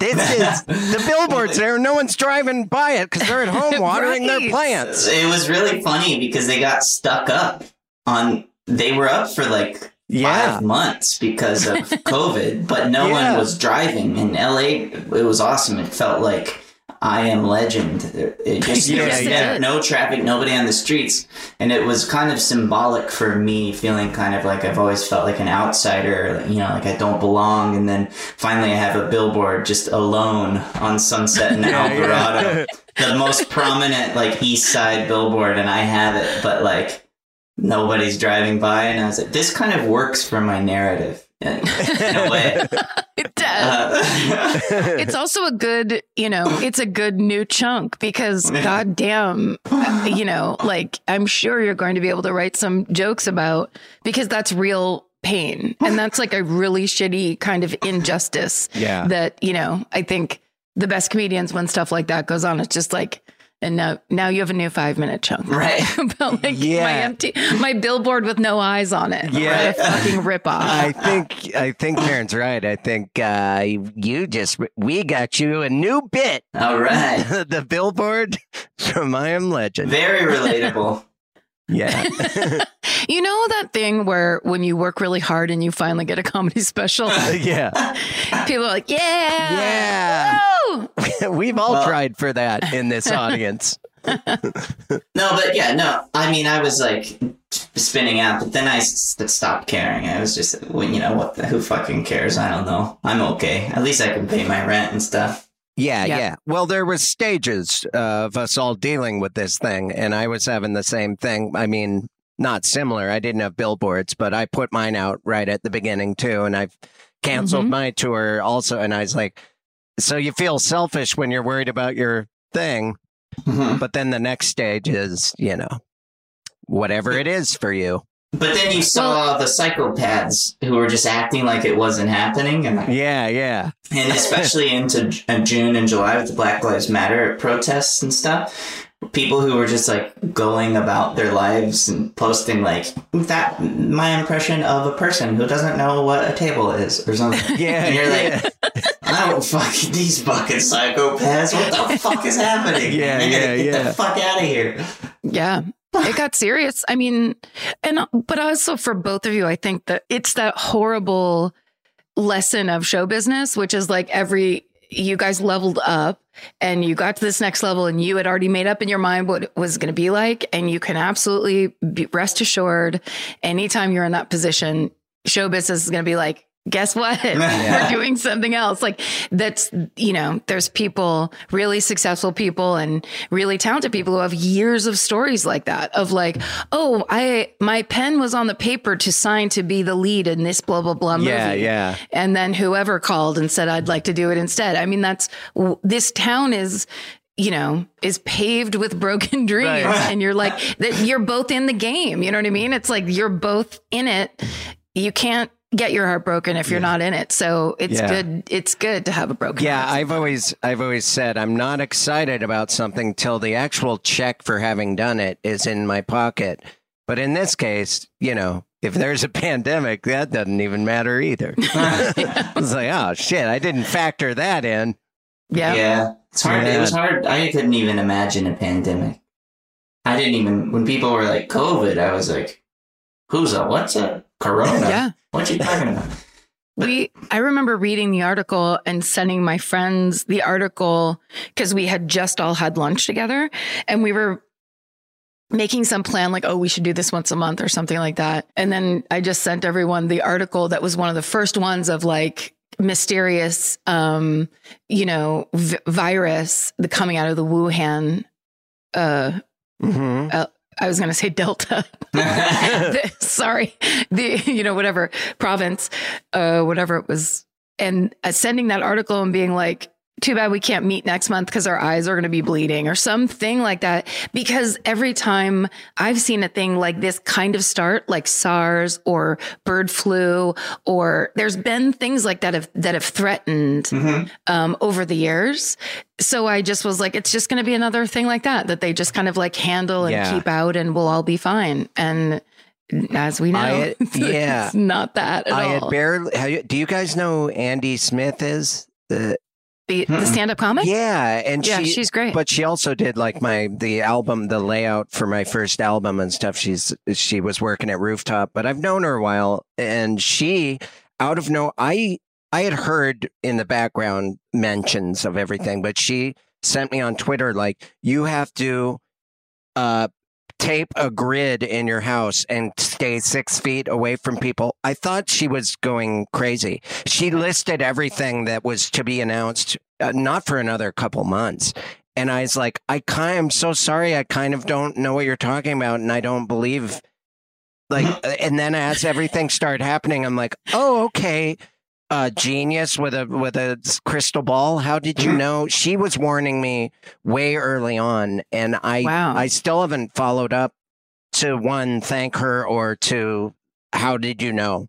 C: This is the billboards there. No one's driving by it because they're at home watering their plants.
E: it was really funny because they got stuck up on. They were up for like
C: Yeah.
E: five months because of COVID, but no
C: Yeah.
E: one was driving. In LA, it was awesome. It felt like I am legend. It just
C: Yeah,
E: no traffic, nobody on the streets, and it was kind of symbolic for me feeling kind of like I've always felt like an outsider. You know, like I don't belong. And then finally, I have a billboard just alone on Sunset in
C: Yeah, yeah.
E: The most prominent like East Side billboard, and I have it, but like nobody's driving by and i was like this kind of works for my narrative in, in a way
D: it does
E: Uh,
D: it's also a good, you know, it's a good new chunk because goddamn, you know, like I'm sure you're going to be able to write some jokes about because that's real pain. And that's like a really shitty kind of injustice
C: Yeah.
D: that, you know, I think the best comedians when stuff like that goes on, it's just like, and now, now you have a new five minute chunk.
E: Right.
D: About like
C: Yeah.
D: my empty, my billboard with no eyes on it.
C: Yeah.
D: What a fucking rip off.
C: I think I think Karen's right. I think uh, you just we got you a new bit.
E: All right.
C: the billboard from I Am Legend.
E: Very relatable.
C: Yeah.
D: You know that thing where when you work really hard and you finally get a comedy special,
C: yeah.
D: people are like, "Yeah,
C: Yeah. We've all
E: Well-
C: tried for that in this audience.
E: No, but yeah, no. I mean, I was like spinning out, but then I stopped caring. I was just, well, you know, what? The, who fucking cares? I don't know. I'm okay. At least I can pay my rent and stuff.
C: Yeah,
D: Yeah.
C: yeah, Well, there was stages of us all dealing with this thing, and I was having the same thing. I mean, not similar. I didn't have billboards, but I put mine out right at the beginning too, and I've canceled
D: Mhm.
C: my tour also. And I was like, so you feel selfish when you're worried about your thing,
E: Mhm.
C: but then the next stage is, you know, whatever it is for you.
E: But then you saw the psychopaths who were just acting like it wasn't happening, and
C: Yeah, yeah,
E: and especially into uh, June and July with the Black Lives Matter protests and stuff. People who were just like going about their lives and posting like that my impression of a person who doesn't know what a table is or something.
C: yeah.
E: And you're
C: yeah.
E: like, I don't fucking these fucking psychopaths. What the fuck is happening?
C: Yeah,
E: I gotta
C: yeah,
E: get
C: yeah.
E: the fuck out of here.
D: Yeah. It got serious. I mean, and but also for both of you, I think that it's that horrible lesson of show business, which is like every you guys leveled up and you got to this next level and you had already made up in your mind what it was going to be like and you can absolutely be rest assured anytime you're in that position show business is going to be like guess what?
E: Yeah.
D: we're doing something else. Like that's you know there's people really successful people and really talented people who have years of stories like that of like oh i my pen was on the paper to sign to be the lead in this blah blah blah movie.
C: Yeah, yeah.
D: and then whoever called and said i'd like to do it instead. I mean that's this town is you know is paved with broken dreams.
C: Right.
D: and you're like that you're both in the game. You know what i mean? It's like you're both in it. You can't get your heart broken if you're not in it so it's
C: Yeah.
D: good it's good to have a broken
C: Yeah,
D: heart.
C: I've always I've always said I'm not excited about something till the actual check for having done it is in my pocket. But in this case, you know, if there's a pandemic, that doesn't even matter either. it's like, oh shit, I didn't factor that in.
D: yeah
E: Yeah. It's hard. It was hard. I couldn't even imagine a pandemic. I didn't even, when people were like COVID, I was like, who's a, what's a corona?
D: Yeah.
E: What are you talking about?
D: we i remember reading the article and sending my friends the article because we had just all had lunch together and we were making some plan like oh we should do this once a month or something like that and then i just sent everyone the article that was one of the first ones of like mysterious um you know v- virus the coming out of the wuhan uh
C: hmm
D: i was going to say delta. The- sorry, the you know whatever province, uh, whatever it was, and uh, sending that article and being like, "Too bad we can't meet next month because our eyes are going to be bleeding" or something like that. Because every time I've seen a thing like this kind of start, like SARS or bird flu, or there's been things like that have that have threatened
E: Mhm.
D: um, over the years. So I just was like, it's just going to be another thing like that that they just kind of like handle and
C: Yeah.
D: keep out, and we'll all be fine. And as we know,
C: I-
D: it's,
C: yeah.
D: it's not that at
C: I
D: all.
C: had barely. You, do you guys know Andy Smith is the
D: the, the stand-up comic.
C: yeah, and
D: Yeah,
C: she,
D: she's great.
C: But she also did like my the album, the layout for my first album and stuff. She's she was working at Rooftop, but I've known her a while, and she out of no, I I had heard in the background mentions of everything, but she sent me on Twitter like you have to uh tape a grid in your house and stay six feet away from people. I thought she was going crazy. She listed everything that was to be announced, uh, not for another couple months. And I was like, I kind, I'm so sorry. I kind of don't know what you're talking about, and I don't believe. Like, uh, and then as everything started happening, I'm like, oh, okay. A genius with a with a crystal ball. How did you mm-hmm. know? She was warning me way early on, and I
D: Wow.
C: I still haven't followed up to one thank her or to how did you know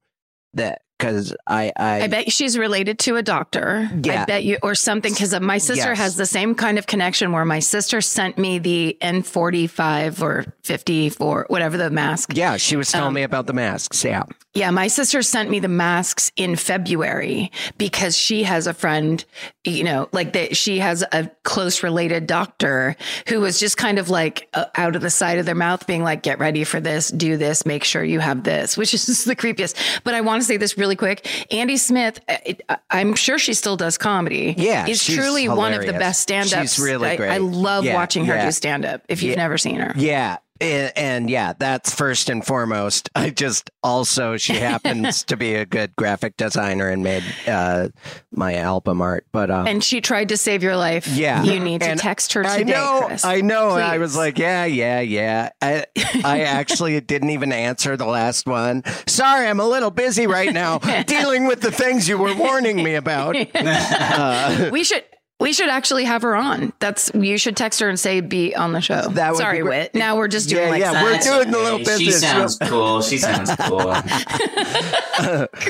C: that? Because I I,
D: I bet she's related to a doctor.
C: Yeah.
D: I bet you, or something, because my sister
C: Yes.
D: has the same kind of connection where my sister sent me the N45 or 54, whatever the mask.
C: yeah, she was telling
D: Um,
C: me about the masks. Yeah,
D: Yeah, my sister sent me the masks in February because she has a friend, you know, like that she has a close related doctor who was just kind of like uh, out of the side of their mouth being like, get ready for this, do this, make sure you have this, which is the creepiest. But I want to say this really quick. Andy Smith, uh, it, I- I'm sure she still does comedy.
C: Yeah,
D: Is
C: she's
D: truly one of the best stand ups.
C: She's really
D: I. I love
C: Yeah,
D: watching her
C: yeah.
D: do stand up if you've
C: Yeah.
D: never seen her.
C: yeah. And, and yeah, that's first and foremost. I just also she happens to be a good graphic designer and made uh, my album art. But um,
D: And she tried to save your life.
C: Yeah.
D: You need to text her Today, I
C: know,
D: Chris.
C: I know. I was like, yeah, yeah, yeah. I, I actually didn't even answer the last one. Sorry, I'm a little busy right now dealing with the things you were warning me about. Uh,
D: we should we should actually have her on. That's you should text her and say be on the show.
C: That would be
D: Sorry,
C: great.
D: Wit. Now we're just doing
C: Yeah,
D: like
C: yeah,
D: that.
C: we're
E: That's
C: doing the little
E: okay. She sounds cool. She sounds cool.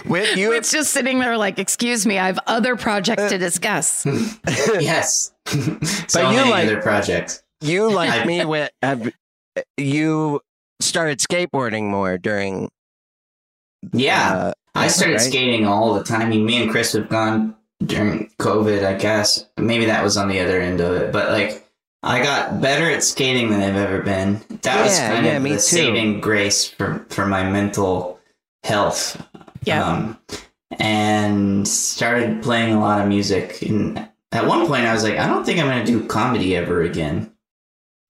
C: with you,
D: It's just sitting there like, excuse me, I have other projects to discuss.
E: yes. so
C: But you like-
E: other projects.
C: you like me. With have you started skateboarding more during?
E: Yeah.
C: uh,
E: I started
C: right?
E: skating all the time. I mean, me and Chris have gone during COVID, I guess. Maybe that was on the other end of it. But like, I got better at skating than I've ever been. That was kind
C: yeah,
E: of the
C: too.
E: saving grace for, for my mental health.
D: Yeah.
E: Um, and started playing a lot of music. And at one point, I was like, I don't think I'm going to do comedy ever again.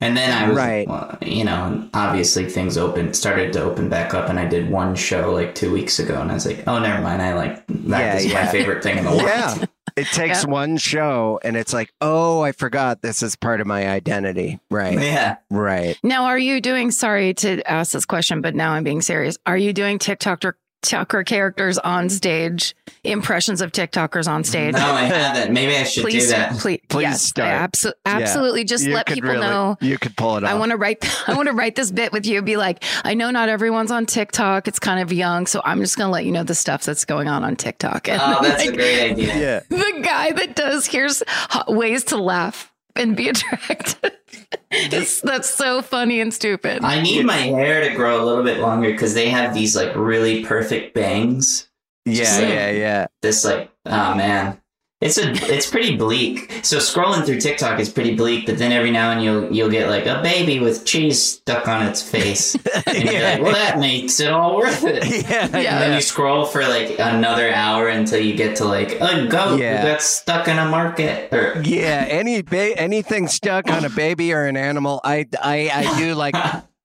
E: And then I was,
C: Right.
E: you know, obviously things opened, started to open back up, and I did one show like two weeks ago, and I was like, oh, never mind. I like that
C: Yeah,
E: is
C: yeah.
E: my favorite thing in the world.
C: Yeah. It takes
D: Yep.
C: one show and it's like, oh, I forgot this is part of my identity. Right.
E: Yeah.
C: Right.
D: now, are you doing? Sorry to ask this question, but now I'm being serious. Are you doing TikToker TikToker characters on stage? Impressions of TikTokers on stage?
E: No, I haven't. Maybe I should
D: please,
E: do that.
D: please,
C: Please
D: yes,
C: start.
D: abso- absolutely. Just
C: You
D: let people
C: really-
D: know.
C: You could pull it off.
D: I want to write. I want to write this bit with you. Be like, I know not everyone's on TikTok. It's kind of young, so I'm just gonna let you know the stuff that's going on on TikTok. And
E: Oh, that's a great idea.
C: yeah.
D: the guy that does here's ways to laugh and be attractive. it's, that's so funny and stupid.
E: I need my hair to grow a little bit longer because they have these like really perfect bangs.
C: Yeah.
E: Just like-
C: Yeah. Yeah.
E: This like, oh man, it's a it's pretty bleak. So scrolling through TikTok is pretty bleak, but then every now and you'll you'll get like a baby with cheese stuck on its face, and you're
C: Yeah.
E: like, well, that makes it all worth it.
C: Yeah.
D: Yeah.
E: And then you scroll for like another hour until you get to like a goat
C: Yeah.
E: who got stuck in a market. Or
C: Yeah, any ba- anything stuck on a baby or an animal, I I I do like.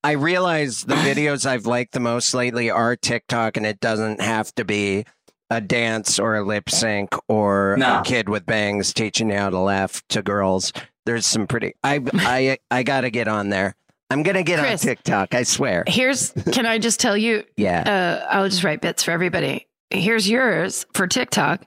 C: I realize the videos I've liked the most lately are TikTok, and it doesn't have to be a dance or a lip sync or
E: No.
C: a kid with bangs teaching you how to laugh to girls. There's some pretty. I I I got to get on there. I'm gonna get
D: Chris.
C: on TikTok. I swear.
D: Here's. Can I just tell you?
C: Yeah.
D: Uh, I'll just write bits for everybody. Here's yours for TikTok.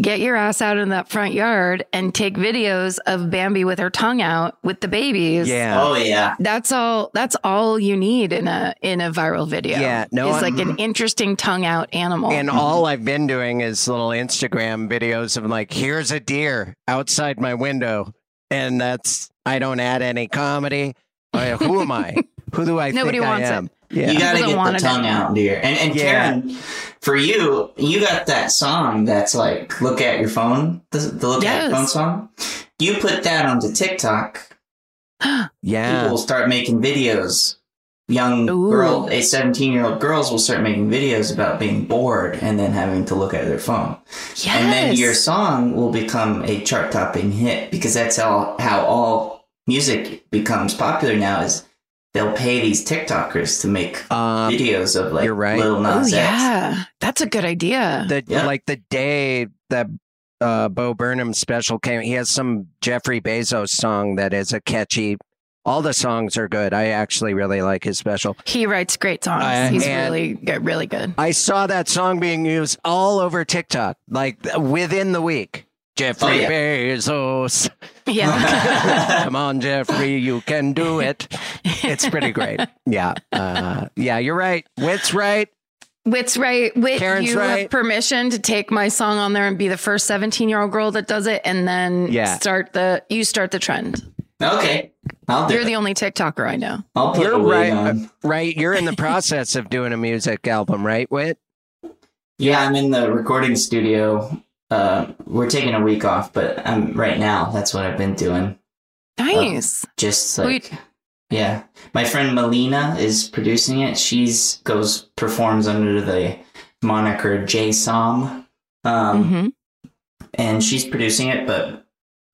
D: Get your ass out in that front yard and take videos of Bambi with her tongue out with the babies.
C: Yeah.
E: oh yeah,
D: That's all. That's all you need in a in a viral video.
C: Yeah, no,
D: it's like an interesting tongue out animal.
C: And all I've been doing is little Instagram videos of like, here's a deer outside my window. And that's, I don't add any comedy. I- who am I? Who do I
D: Nobody
C: think
D: wants
C: I am?
D: it.
C: Yeah.
E: you gotta
D: Doesn't
E: get the
D: it
E: tongue
D: anymore.
E: out, dear. And and
C: Yeah.
E: Karen, for you, you got that song that's like "Look at Your Phone," the, the "Look at Your Phone" song. You put that onto TikTok,
C: yeah, people
E: will start making videos. Young
D: Ooh.
E: girl, a seventeen-year-old girls will start making videos about being bored and then having to look at their phone.
D: yes.
E: And then your song will become a chart topping hit because that's how, how all music becomes popular now is they'll pay these TikTokers to make
C: Um,
E: videos of like
C: you're right.
E: Lil
D: Oh
E: Nas X.
D: yeah, that's a good idea.
C: the,
E: Yeah.
C: like the day that uh, Bo Burnham special came, he has some Jeffrey Bezos song that is a catchy All the songs are good. I actually really like his special.
D: He writes great songs.
C: Uh,
D: He's really good. Really good.
C: I saw that song being used all over TikTok, like within the week. Jeffrey
E: Oh, yeah.
C: Bezos.
D: Yeah.
C: Come on, Jeffrey, you can do it. It's pretty great. Yeah. Uh, yeah, you're right. Wit's right.
D: Wit's right. Wit,
C: Karen's
D: you
C: right.
D: have permission to take my song on there and be the first 17 year old girl that does it, and then
C: Yeah.
D: start the you start the trend.
E: Okay, I'll do
D: You're
E: it.
D: the only TikToker I know.
E: I'll put
C: You're right.
E: on.
C: Right. You're in the process of doing a music album, right, Wit?
E: Yeah, I'm in the recording studio. Uh, we're taking a week off, but I'm right now. That's what I've been doing.
D: Nice.
E: Just
D: Who
E: like, yeah. My friend Melina is producing it. She's goes performs under the moniker Jay Som, um,
D: hmm
E: and she's producing it. But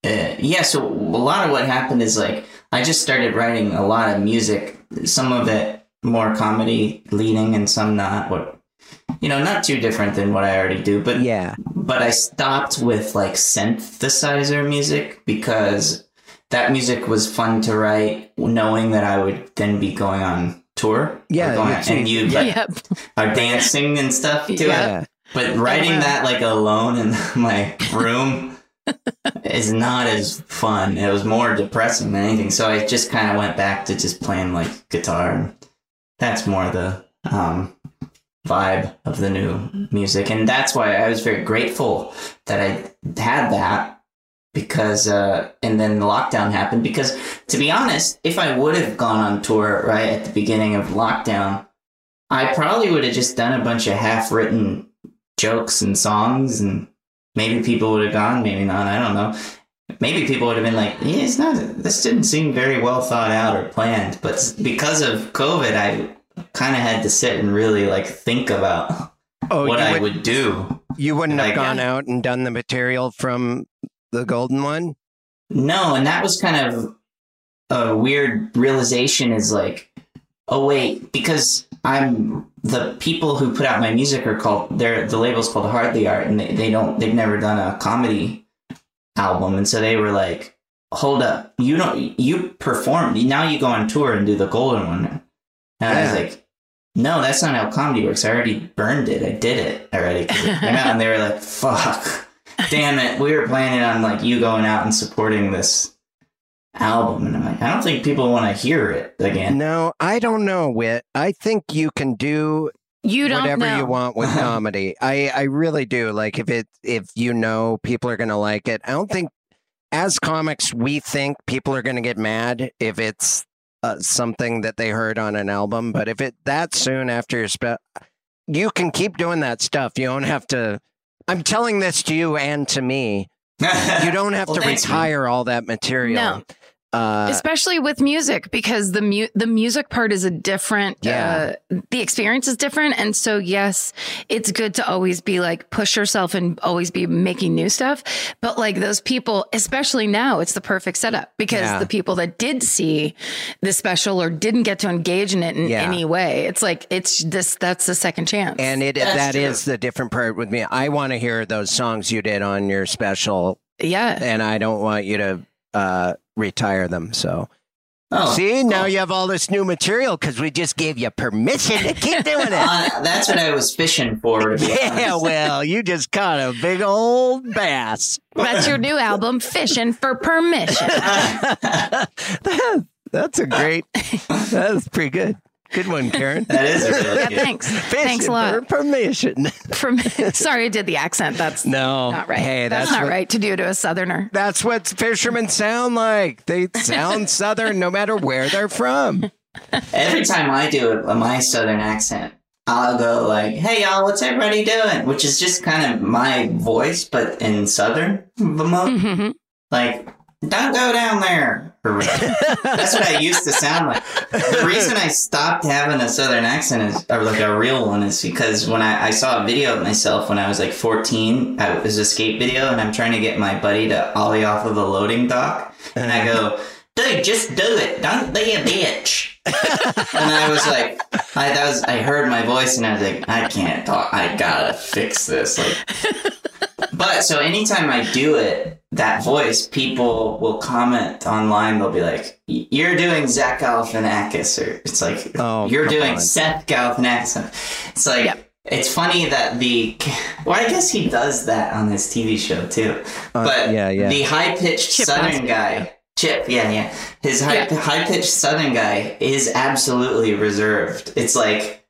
E: uh, yeah, so a lot of what happened is like I just started writing a lot of music. Some of it more comedy leaning, and some not. What you know, not too different than what I already do, but
C: Yeah.
E: but I stopped with like synthesizer music because that music was fun to write, knowing that I would then be going on tour.
C: Yeah,
E: going,
C: you'd
E: and you like,
D: Yep.
E: are dancing and stuff to it.
C: Yeah.
E: But writing
D: wow.
E: that like alone in my room is not as fun. It was more depressing than anything. So I just kind of went back to just playing like guitar. That's more the um, vibe of the new music, and that's why I was very grateful that I had that because uh, and then the lockdown happened. Because to be honest, if I would have gone on tour right at the beginning of lockdown, I probably would have just done a bunch of half-written jokes and songs and maybe people would have gone maybe not i don't know maybe people would have been like yeah, it's not this didn't seem very well thought out or planned but because of covid i kind of had to sit and really like think about
C: Oh,
E: what i
C: would,
E: would do.
C: you wouldn't have
E: like-
C: gone out and done the material from the golden one?
E: no and that was kind of a weird realization is like oh wait because i'm the people who put out my music are called they're the label's called hardly art and they, they don't they've never done a comedy album and so they were like hold up you don't you perform now you go on tour and do the golden one and i was like no that's not how comedy works i already burned it i did it already 'cause it came out. and they were like fuck damn it we were planning on like you going out and supporting this album and i'm like i don't think people want to hear it again
C: No, I don't know, Wit. I think you can do
D: You don't
C: whatever
D: know.
C: you want with comedy. I, I really do. Like if it if you know people are gonna like it. I don't think as comics we think people are gonna get mad if it's uh, something that they heard on an album. But if it that soon after your spell, you can keep doing that stuff. You don't have to. I'm telling this to you and to me. You don't have
E: Well,
C: to
E: thanks, man.
C: retire all that material.
D: No.
C: Uh,
D: especially with music because the mu- the music part is a different
C: Yeah.
D: uh, the experience is different and so yes it's good to always be like push yourself and always be making new stuff but like those people especially now it's the perfect setup because
C: Yeah.
D: the people that did see the special or didn't get to engage in it in
C: Yeah.
D: any way it's like it's this that's the second chance
C: And it
E: That's
C: that
E: true.
C: is the different part with me. I want to hear those songs you did on your special,
D: yeah
C: and I don't want you to uh, retire them. So
E: oh,
C: see, now you have all this new material because we just gave you permission to keep doing it.
E: Uh, that's what I was fishing for.
C: Yeah,
E: honest.
C: well, you just caught a big old bass.
D: that's your new album fishing for permission
C: That- That's a great. That's pretty good. Good one, Karen.
E: that is a really
D: yeah
E: good.
D: thanks thanks a
C: For
D: lot
C: permission.
D: from sorry i did the accent that's
C: No,
D: not right.
C: Hey,
D: that's,
C: that's,
D: not
C: what,
D: right to do to a southerner.
C: That's what fishermen sound like. They sound southern no matter where they're from.
E: Every time I do it, my southern accent, I'll go like, "Hey y'all, what's everybody doing?" Which is just kind of my voice, but in southern mode.
D: Mhm.
E: Like, don't go down there. That's what I used to sound like. The reason I stopped having a southern accent is, or like a real one, is because when I, I saw a video of myself when I was like 14, I- it was a skate video, and I'm trying to get my buddy to ollie off of a loading dock, and I go, dude, just do it. Don't be a bitch. and I was like, I that was I heard my voice and I was like, I can't talk. I gotta fix this. Like, but so anytime I do it, that voice, people will comment online. They'll be like, "You're doing Zach Galifianakis," or it's like,
C: Oh,
E: "You're doing
C: on.
E: Seth Galifianakis." It's like.
D: Yep.
E: It's funny that the well, I guess he does that on his TV show too. but
C: Uh, yeah, yeah.
E: the high pitched Southern
D: Bassett.
E: guy, Chip, yeah, yeah, his high
D: Yeah.
E: high pitched Southern guy is absolutely reserved. It's like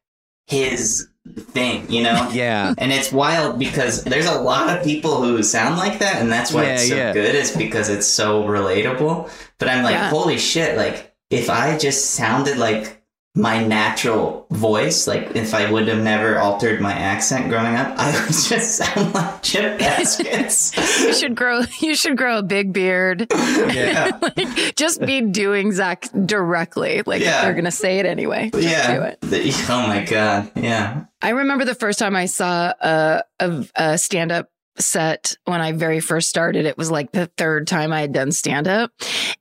E: his thing, you know.
C: Yeah.
E: And it's wild because there's a lot of people who sound like that, and that's why it's so
C: Yeah, yeah.
E: good. Is because it's so relatable. But I'm like,
D: Yeah.
E: holy shit! Like, if I just sounded like my natural voice, like if I would have never altered my accent growing up, I would just sound like Chip Baskets.
D: You should grow. You should grow a big beard.
E: yeah.
D: like, just be doing Zach directly. Like
E: Yeah.
D: they're gonna say it anyway. Just do
E: Yeah.
D: it.
E: Oh my god. Yeah.
D: I remember the first time I saw a, a, a stand up set when I very first started. It was like the third time I had done stand up.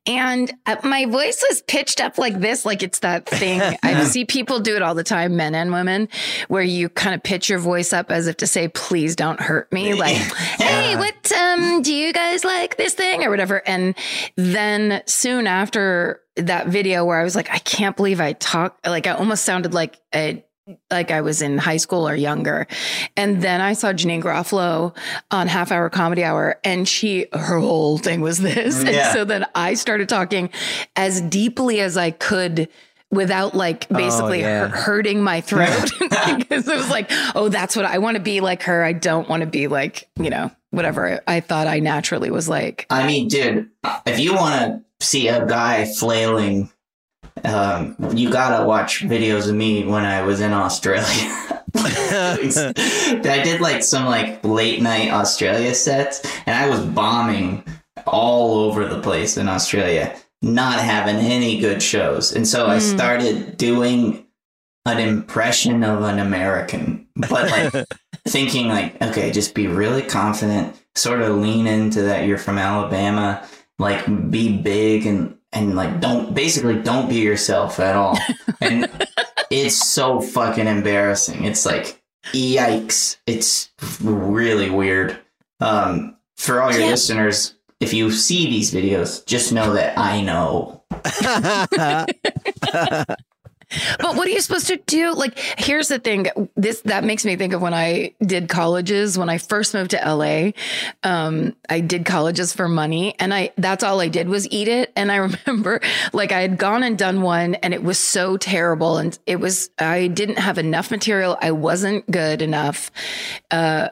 D: And uh, my voice was pitched up like this, like it's that thing. I see people do it all the time, men and women, where you kind of pitch your voice up as if to say, please don't hurt me. Like, hey, what, um, do you guys like this thing or whatever? And then soon after that video where I was like, I can't believe I talk, like I almost sounded like a, like I was in high school or younger. And then I saw Janeane Garofalo on Half Hour Comedy Hour, and she, her whole thing was this.
E: Yeah.
D: And so then I started talking as deeply as I could without like oh, basically
C: yeah.
D: hurting my throat because it was like, oh, that's what I want to be like her. I don't want to be like, you know, whatever I thought I naturally was like.
E: I mean, dude, if you want to see a guy flailing, um, you gotta watch videos of me when I was in Australia. I did like some like late night Australia sets, and I was bombing all over the place in Australia, not having any good shows. And so I started doing an impression of an American, but like thinking like, okay, just be really confident, sort of lean into that you're from Alabama, like be big and and like don't basically don't be yourself at all. and it's so fucking embarrassing. It's like yikes. It's really weird. Um for all your
D: Yeah.
E: listeners, if you see these videos, just know that I know.
D: But what are you supposed to do? Like, here's the thing. This that makes me think of when I did colleges. When I first moved to LA, um, I did colleges for money, and I that's all I did was eat it. And I remember, like, I had gone and done one, and it was so terrible, and it was I didn't have enough material. I wasn't good enough. Uh,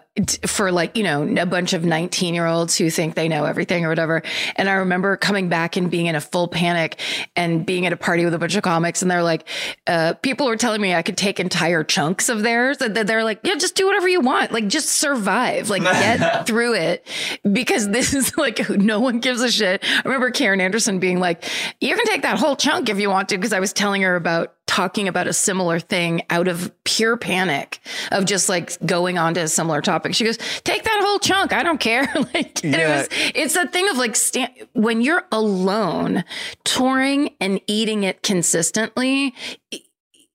D: for like you know a bunch of 19 year olds who think they know everything or whatever and i remember coming back and being in a full panic and being at a party with a bunch of comics and they're like uh, people were telling me i could take entire chunks of theirs that they're like yeah just do whatever you want. Like just survive. Like get through it. Because this is like no one gives a shit. I remember karen anderson being like you can take that whole chunk if you want to because i was telling her about talking about a similar thing out of pure panic of just like going on to a similar topic. She goes, take that whole chunk. I don't care. like,
C: Yeah.
D: it was, it's a thing of like, when you're alone touring and eating it consistently,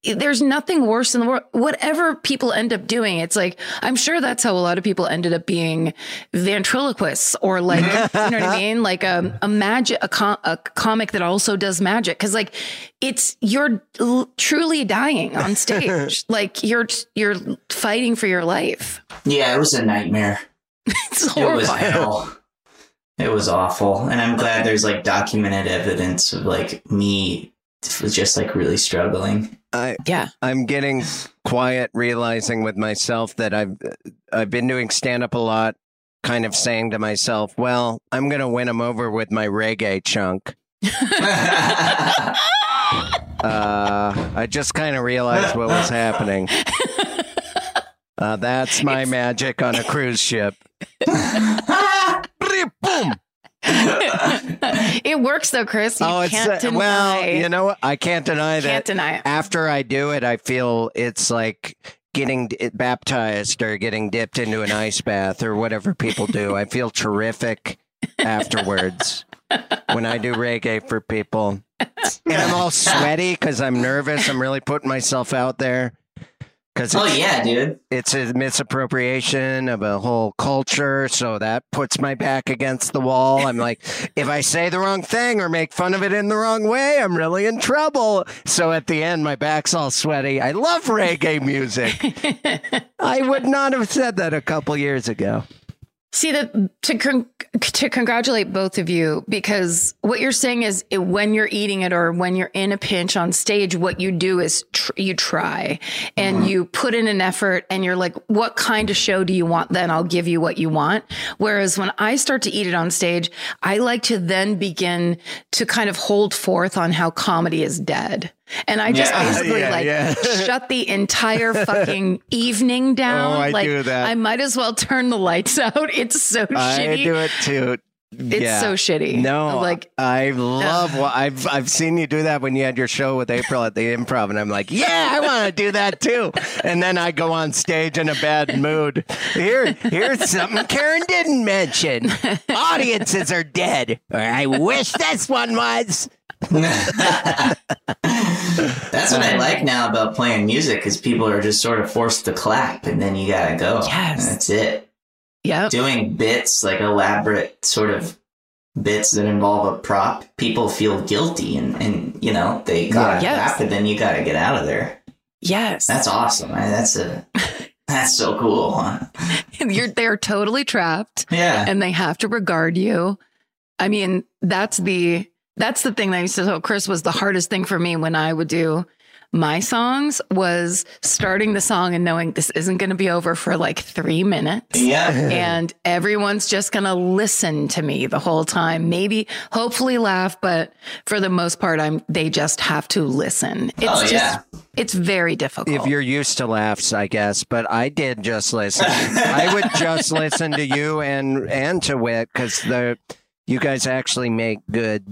D: there's nothing worse in the world. Whatever people end up doing, it's like I'm sure that's how a lot of people ended up being ventriloquists or like you know what I mean, like a a magic a, com- a comic that also does magic because like it's you're l- truly dying on stage, like you're you're fighting for your life.
E: Yeah, it was a nightmare.
D: It's
E: It was hell. It was awful. And I'm glad there's like documented evidence of like me just like really struggling.
C: I
D: Yeah,
C: I'm getting quiet, realizing with myself that I've I've been doing stand up a lot, kind of saying to myself, "Well, I'm gonna win him over with my reggae chunk." Uh, I just kind of realized what was happening. Uh, that's my magic on a cruise ship. Boom.
D: it works though, Chris. You
C: oh, it's
D: can't
C: uh,
D: deny.
C: well, you know what? I can't deny that.
D: can't deny it.
C: after I do it, I feel it's like getting baptized or getting dipped into an ice bath or whatever people do. I feel terrific afterwards when I do reggae for people. and I'm all sweaty because I'm nervous. I'm really putting myself out there. Because
E: Oh yeah, dude.
C: it's a misappropriation of a whole culture. So that puts my back against the wall. I'm like, if I say the wrong thing or make fun of it in the wrong way, I'm really in trouble. So at the end, my back's all sweaty. I love reggae music. I would not have said that a couple years ago.
D: See that to con- to congratulate both of you because what you're saying is it, when you're eating it or when you're in a pinch on stage, what you do is tr- you try and mm-hmm. you put in an effort and you're like, what kind of show do you want? Then I'll give you what you want. Whereas when I start to eat it on stage, I like to then begin to kind of hold forth on how comedy is dead. And I just
E: Yeah.
D: basically
C: Yeah,
D: like
C: yeah.
D: shut the entire fucking evening oh, down.
C: Oh, I
D: like
C: do that.
D: I might as well turn the lights out. It's so
C: I
D: shitty.
C: do it too.
D: It's
C: Yeah.
D: so shitty.
C: No,
D: like
C: I love. Well, I've I've seen you do that when you had your show with April at the Improv, and I'm like, yeah, I want to do that too. And then I go on stage in a bad mood. Here, here's something Karen didn't mention. Audiences are dead. Or I wish this one was.
E: That's what I like now about playing music is people are just sort of forced to clap and then you gotta go.
D: Yes.
E: And that's it.
D: Yep.
E: Doing bits, like elaborate sort of bits that involve a prop, people feel guilty and, and you know, they gotta
D: Yeah. Yes.
E: and then you gotta get out of there.
D: Yes.
E: That's awesome. I, that's a that's so cool.
D: You're they're totally trapped
E: Yeah.
D: and they have to regard you. I mean, that's the that's the thing that I used to tell Chris was the hardest thing for me when I would do my songs was starting the song and knowing this isn't going to be over for like three minutes.
E: yeah.
D: and everyone's just going to listen to me the whole time. Maybe, hopefully laugh, but for the most part, I'm, they just have to listen. It's
E: Oh,
D: just,
E: yeah.
D: it's very difficult.
C: If you're used to laughs, I guess, but I did just listen. I would just listen to you and and to Wit because the you guys actually make good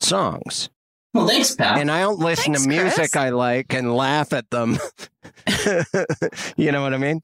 C: songs.
E: Well, thanks, pal.
C: And I don't listen
D: Thanks,
C: to music
D: Chris.
C: I like and laugh at them. you know what I mean?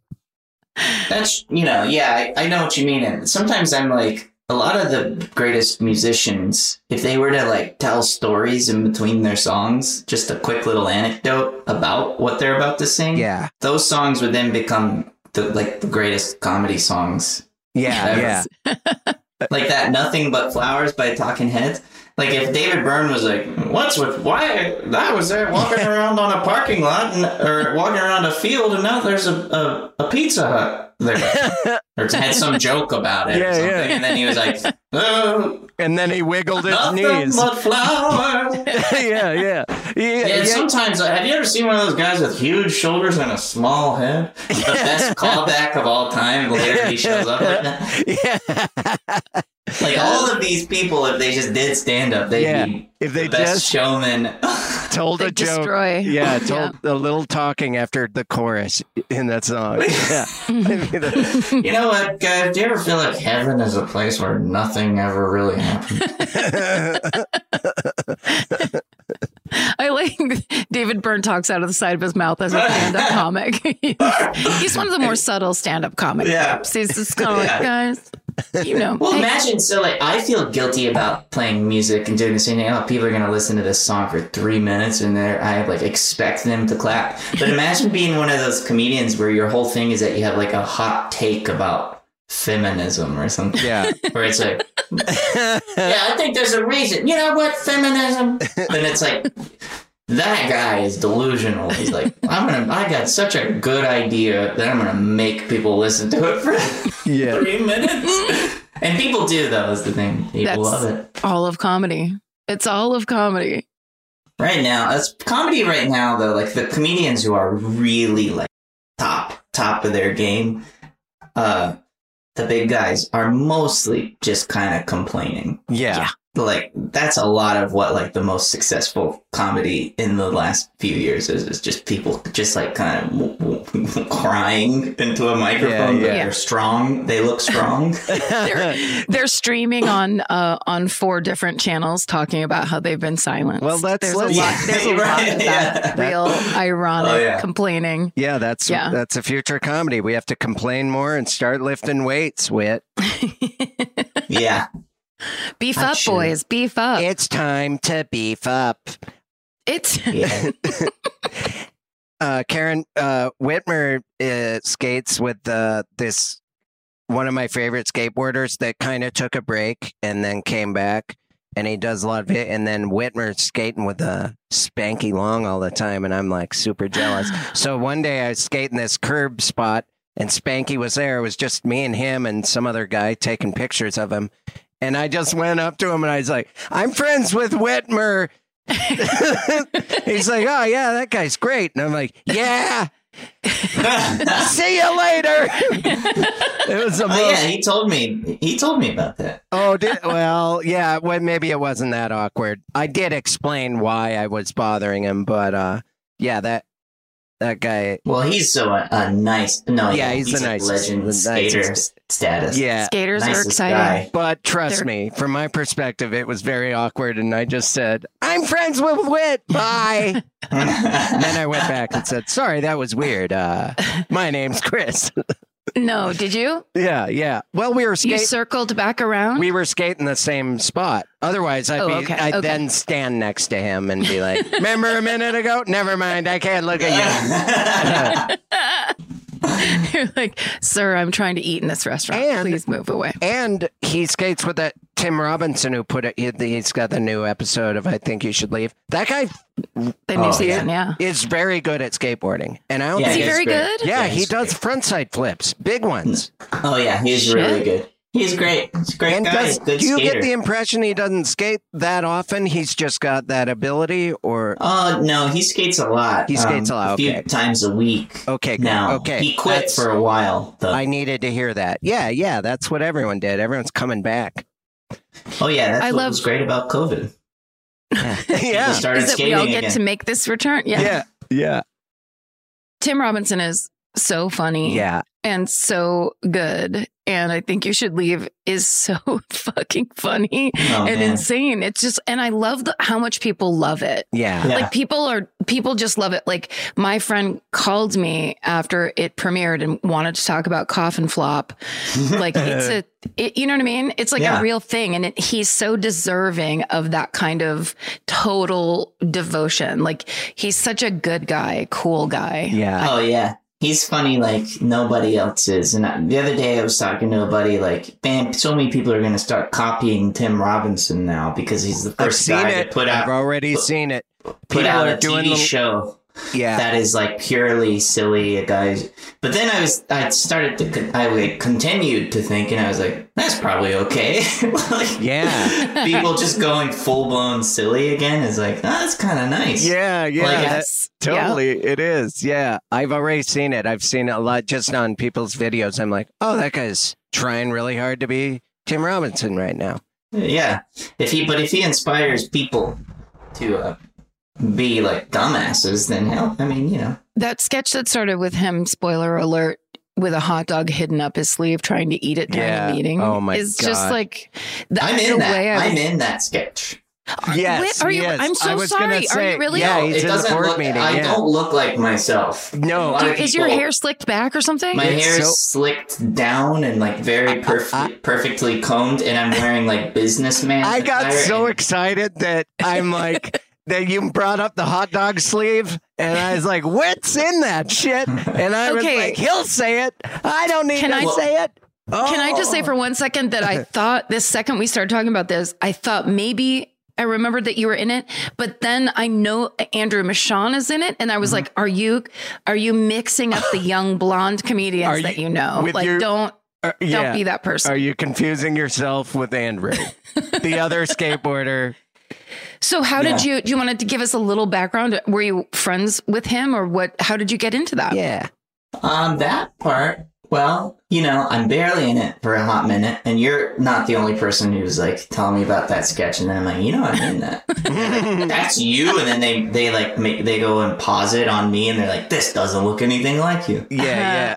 E: That's you know, yeah, I, I know what you mean. And sometimes I'm like a lot of the greatest musicians, if they were to like tell stories in between their songs, just a quick little anecdote about what they're about to sing,
C: Yeah.
E: those songs would then become the like the greatest comedy songs.
C: Yeah.
E: Ever.
C: Yeah.
E: Like that Nothing But Flowers by Talking Heads. Like if David Byrne was like, "What's with why I was there walking around on a parking lot and, or walking around a field, and now there's a a, a Pizza Hut there," or had some joke about it,
C: Yeah,
E: or something,
C: yeah.
E: and then he was like, "Oh,
C: And then he wiggled his knees.
E: but flowers."
C: yeah, yeah. Yeah.
E: Yeah,
C: yeah.
E: sometimes uh, have you ever seen one of those guys with huge shoulders and a small head? The best callback of all time. Later he shows up like that.
C: yeah.
E: Like all of these people, if they just did stand up, they'd
C: Yeah,
E: be
C: if they
E: the best
C: just-
E: showman.
C: told
D: They
C: a joke.
D: destroy.
C: Yeah, told a little talking after the chorus in that song. Yeah.
E: you know what, guys? Do you ever feel like heaven is a place where nothing ever really happens?
D: I like David Byrne talks out of the side of his mouth as a stand-up comic. he's, he's one of the more subtle stand-up comics.
E: Yeah.
D: types. He's just kind of
E: Yeah.
D: like, guys, you know.
E: Well,
D: hey,
E: imagine so like I feel guilty about playing music and doing the same thing. Oh, people are gonna listen to this song for three minutes and they're I like expect them to clap. But imagine being one of those comedians where your whole thing is that you have like a hot take about feminism or something.
C: yeah.
E: Where it's like, yeah, I think there's a reason. You know what, feminism? Then it's like that guy is delusional. He's like, I'm gonna, I got such a good idea that I'm gonna make people listen to it for
C: Yeah.
E: three minutes. And people do though. Is the thing. People
D: That's-
E: love it.
D: all of comedy. It's all of comedy.
E: Right now, that's comedy. Right now, though, like the comedians who are really like top top of their game, uh, the big guys are mostly just kind of complaining.
C: Yeah.
E: Like that's a lot of what like the most successful comedy in the last few years is, is just people just like kind of w- w- crying into a microphone
C: Yeah,
E: but
D: yeah.
E: they're strong they look strong
D: They're, they're streaming on uh, on four different channels talking about how they've been silenced.
C: Well, that's
D: there's a
C: like-
D: lot. There's a lot
E: Right,
D: of that
E: yeah.
D: real ironic
E: Oh, yeah.
D: complaining.
C: Yeah, that's
D: Yeah.
C: that's a future comedy. We have to complain more and start lifting weights, wit.
E: yeah
D: Beef
E: I'm
D: up,
E: sure.
D: boys. Beef up.
C: It's time to beef up.
D: it's
E: Yeah.
C: uh, Karen uh, Whitmer uh, skates with uh, this one of my favorite skateboarders that kind of took a break and then came back, and he does a lot of it. And then Whitmer's skating with a Spanky Long all the time, and I'm like super jealous. so one day I was skating this curb spot, and Spanky was there. It was just me and him and some other guy taking pictures of him. And I just went up to him and I was like, I'm friends with Whitmer. He's like, oh yeah, that guy's great, and I'm like, yeah. See you later. it was a
E: Oh yeah, he told me. He told me about that.
C: oh, did, well, yeah. Well, maybe it wasn't that awkward. I did explain why I was bothering him, but uh, yeah, that that guy,
E: Well, he's so a, a nice. No,
C: Yeah, he's the
E: a
C: nicest-
E: legend
C: the
E: skater
C: nicest.
E: status.
C: yeah.
D: skaters are
E: nicest
D: exciting.
E: guy.
C: But trust
D: They're-
C: me, from my perspective, it was very awkward, and I just said, "I'm friends with Wit. Bye." Then I went back and said, "Sorry, that was weird. Uh, my name's Chris."
D: No, did you?
C: yeah, yeah. Well, we were
D: You circled back around?
C: we were skating the same spot. Otherwise, I'd
D: Oh,
C: be,
D: okay,
C: I'd
D: okay.
C: then stand next to him and be like, "Remember a minute ago? Never mind. I can't look at you."
D: You're like, sir, I'm trying to eat in this restaurant.
C: And-
D: Please move away.
C: and he skates with that Tim Robinson who put it. he- He's got the new episode of "I Think You Should Leave." That guy
D: The
E: Oh,
D: new
E: yeah.
D: season, yeah.
C: is very good at skateboarding, and I don't
E: Yeah,
D: Is he
C: think.
E: he's
D: very
E: great.
D: good?
C: yeah, he does
E: great.
C: frontside flips, big ones.
E: Oh yeah, he's
D: Shit.
E: really good. He's great. He's a great
C: And
E: guy.
C: does
E: good
C: do you
E: skater.
C: get the impression he doesn't skate that often? He's just got that ability, or
E: Oh no, he skates a lot.
C: He skates a um, lot,
E: A few
C: okay.
E: times a week.
C: okay, good.
E: Now
C: okay,
E: he quit
C: That's-
E: for a while though.
C: I needed to hear that. Yeah, yeah, that's what everyone did. Everyone's coming back.
E: Oh yeah, that's
D: I
E: what
D: love-
E: was great about COVID.
C: yeah,
E: People started
D: Is that we all get
E: again.
D: to make this return? Yeah.
C: yeah, yeah,
D: Tim Robinson is so funny
C: yeah.
D: and so good. And I think you should leave is so fucking funny
E: Oh,
D: and
E: man.
D: insane. It's just, and I love the, how much people love it.
C: Yeah.
E: Yeah.
D: Like people are, people just love it. Like my friend called me after it premiered and wanted to talk about Coffin Flop. Like it's a, it, you know what I mean? It's like
E: Yeah.
D: a real thing. And it, he's so deserving of that kind of total devotion. Like he's such a good guy, cool guy.
C: Yeah.
E: Oh yeah, he's funny like nobody else is. And I, the other day I was talking to a buddy like, man, so many people are going to start copying Tim Robinson now because he's the first guy
C: it.
E: to put
C: I've already
E: put-
C: seen it.
E: put
C: People
E: out
C: are
E: a
C: doing
E: TV
C: little-
E: show
C: Yeah.
E: that is like purely silly. guys but then I was I started to con- I continued to think, and I was like, that's probably okay. like,
C: Yeah.
E: people just going full blown silly again is like, oh, that's kind of nice.
C: yeah, yeah.
E: Like,
D: Yes. Yeah.
C: totally. It is. Yeah. I've already seen it. I've seen it a lot just on people's videos. I'm like, oh, that guy's trying really hard to be Tim Robinson right now.
E: Yeah, if he but if he inspires people to uh, be like dumbasses, then hell, I mean, you know,
D: That sketch that started with him, spoiler alert, with a hot dog hidden up his sleeve trying to eat it during
C: Yeah.
D: a meeting.
C: Oh my god!
D: is just like the,
E: I'm
D: the
E: in that.
D: way I
E: I'm
D: was-
E: in that sketch.
C: Yes.
D: Wait, are you-
C: yes.
D: I'm so
C: I
D: sorry.
C: Gonna
D: Are you really?
C: Yeah, he's
E: it
C: in
E: doesn't
C: board
E: look.
C: meeting.
E: I
C: yeah.
E: don't look like myself.
C: No.
E: A lot
D: Do-
E: of
D: is your hair slicked back or something?
E: My hair is
C: so-
E: slicked down and like very perf-
C: I-
E: perfectly combed, and I'm wearing like businessman.
C: I got so
E: and-
C: excited that I'm like that you brought up the hot dog sleeve and I was like, what's in that shit? And I was
D: Okay.
C: like, he'll say it. I don't need
D: Can
C: to
D: I-
C: say it. Oh.
D: Can I just say for one second that I thought this second we started talking about this, I thought maybe I remembered that you were in it, but then I know Andrew Michaan is in it, and I was like, "Are you, are you mixing up the young blonde comedians that
C: you-
D: know? Like,
C: your-
D: don't
C: Uh,
D: don't be that person."
C: Are you confusing yourself with Andrew, the other skateboarder?
D: So, how did you? Do you want to give us a little background? Were you friends with him, or what? How did you get into that?
C: Yeah.
E: Um, that part. Well, you know, I'm barely in it for a hot minute, and you're not the only person who's like telling me about that sketch, and then I'm like, you know, I'm in that. That's you, and then they they like make they go and pause it on me, and they're like, this doesn't look anything like you.
C: Yeah, yeah.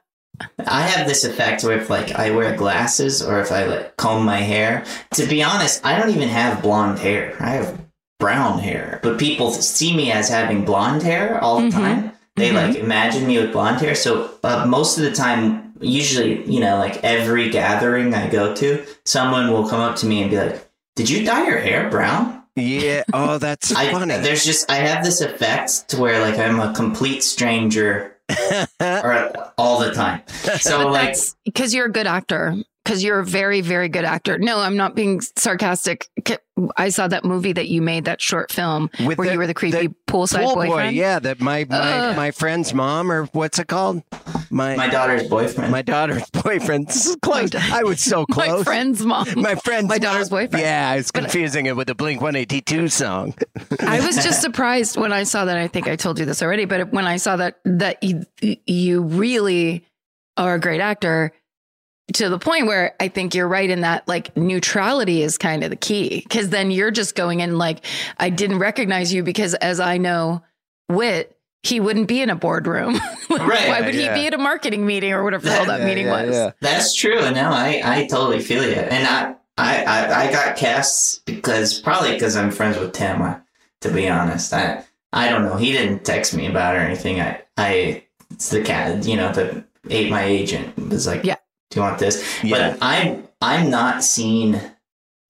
E: I have this effect where if like I wear glasses or if I like comb my hair. To be honest, I don't even have blonde hair. I have brown hair, but people see me as having blonde hair all the
D: Mhm.
E: time. They
D: Mhm.
E: like imagine me with blonde hair. So uh, most of the time, usually, you know, like every gathering I go to, someone will come up to me and be like, "Did you dye your hair brown?"
C: Yeah. Oh, that's
E: I,
C: funny.
E: there's just I have this effect to where like I'm a complete stranger or all the time. So like
D: because you're a good actor. Because you're a very, very good actor. No, I'm not being sarcastic. I saw that movie that you made, that short film
C: With
D: where
C: the-
D: you were the creepy
C: the
D: poolside
C: Pool boy,
D: boyfriend.
C: yeah. That my my,
D: Ugh.
C: my friend's mom or what's it called? My
E: my daughter's boyfriend.
C: my daughter's boyfriend. This is close.
D: da-
C: I was so close.
D: My friend's mom.
C: My friend's
D: My daughter's
C: mom.
D: boyfriend.
C: Yeah, I was confusing it with the Blink One Eighty Two song.
D: I was just surprised when I saw that. I think I told you this already, but when I saw that that you, you really are a great actor to the point where I think you're right in that like neutrality is kind of the key because then you're just going in like I didn't recognize you because as I know Wit he wouldn't be in a boardroom. Like,
E: Right.
D: Why would
C: Yeah.
D: he be at a marketing meeting or whatever the hell that meeting was?
E: That's true. No, I, I totally feel you. And I, I, I, I got cast because probably because I'm friends with Tim. uh, To be honest, I, I don't know. He didn't text me about it or anything. I, I, it's the cat. You know, the ate my agent was like,
D: Yeah.
E: Do you want this?
C: Yeah.
E: But I'm, I'm not seen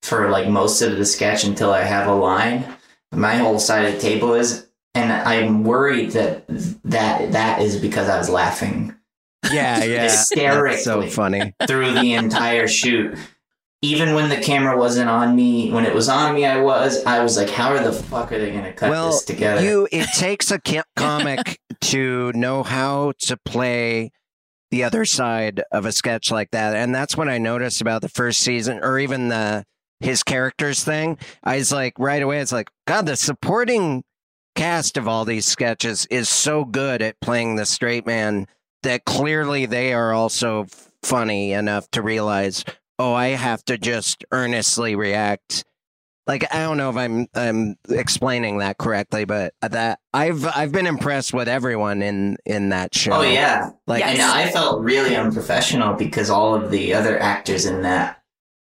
E: for like most of the sketch until I have a line. My whole side of the table is, and I'm worried that that that is because I was laughing
C: Yeah, yeah.
E: Hysterically.
C: So funny.
E: through the entire shoot. Even when the camera wasn't on me, when it was on me, I was. I was like, "How are the fuck are they going to cut
C: well,
E: this together?"
C: you it takes a comic to know how to play the other side of a sketch like that, and that's what I noticed about the first season, or even the his characters thing. I was like, right away, it's like, God, the supporting cast of all these sketches is so good at playing the straight man that clearly they are also funny enough to realize, oh, I have to just earnestly react. Like I don't know if I'm I'm explaining that correctly, but that I've I've been impressed with everyone in in that show.
E: oh yeah,
C: like
D: Yes.
E: and I felt really unprofessional because all of the other actors in that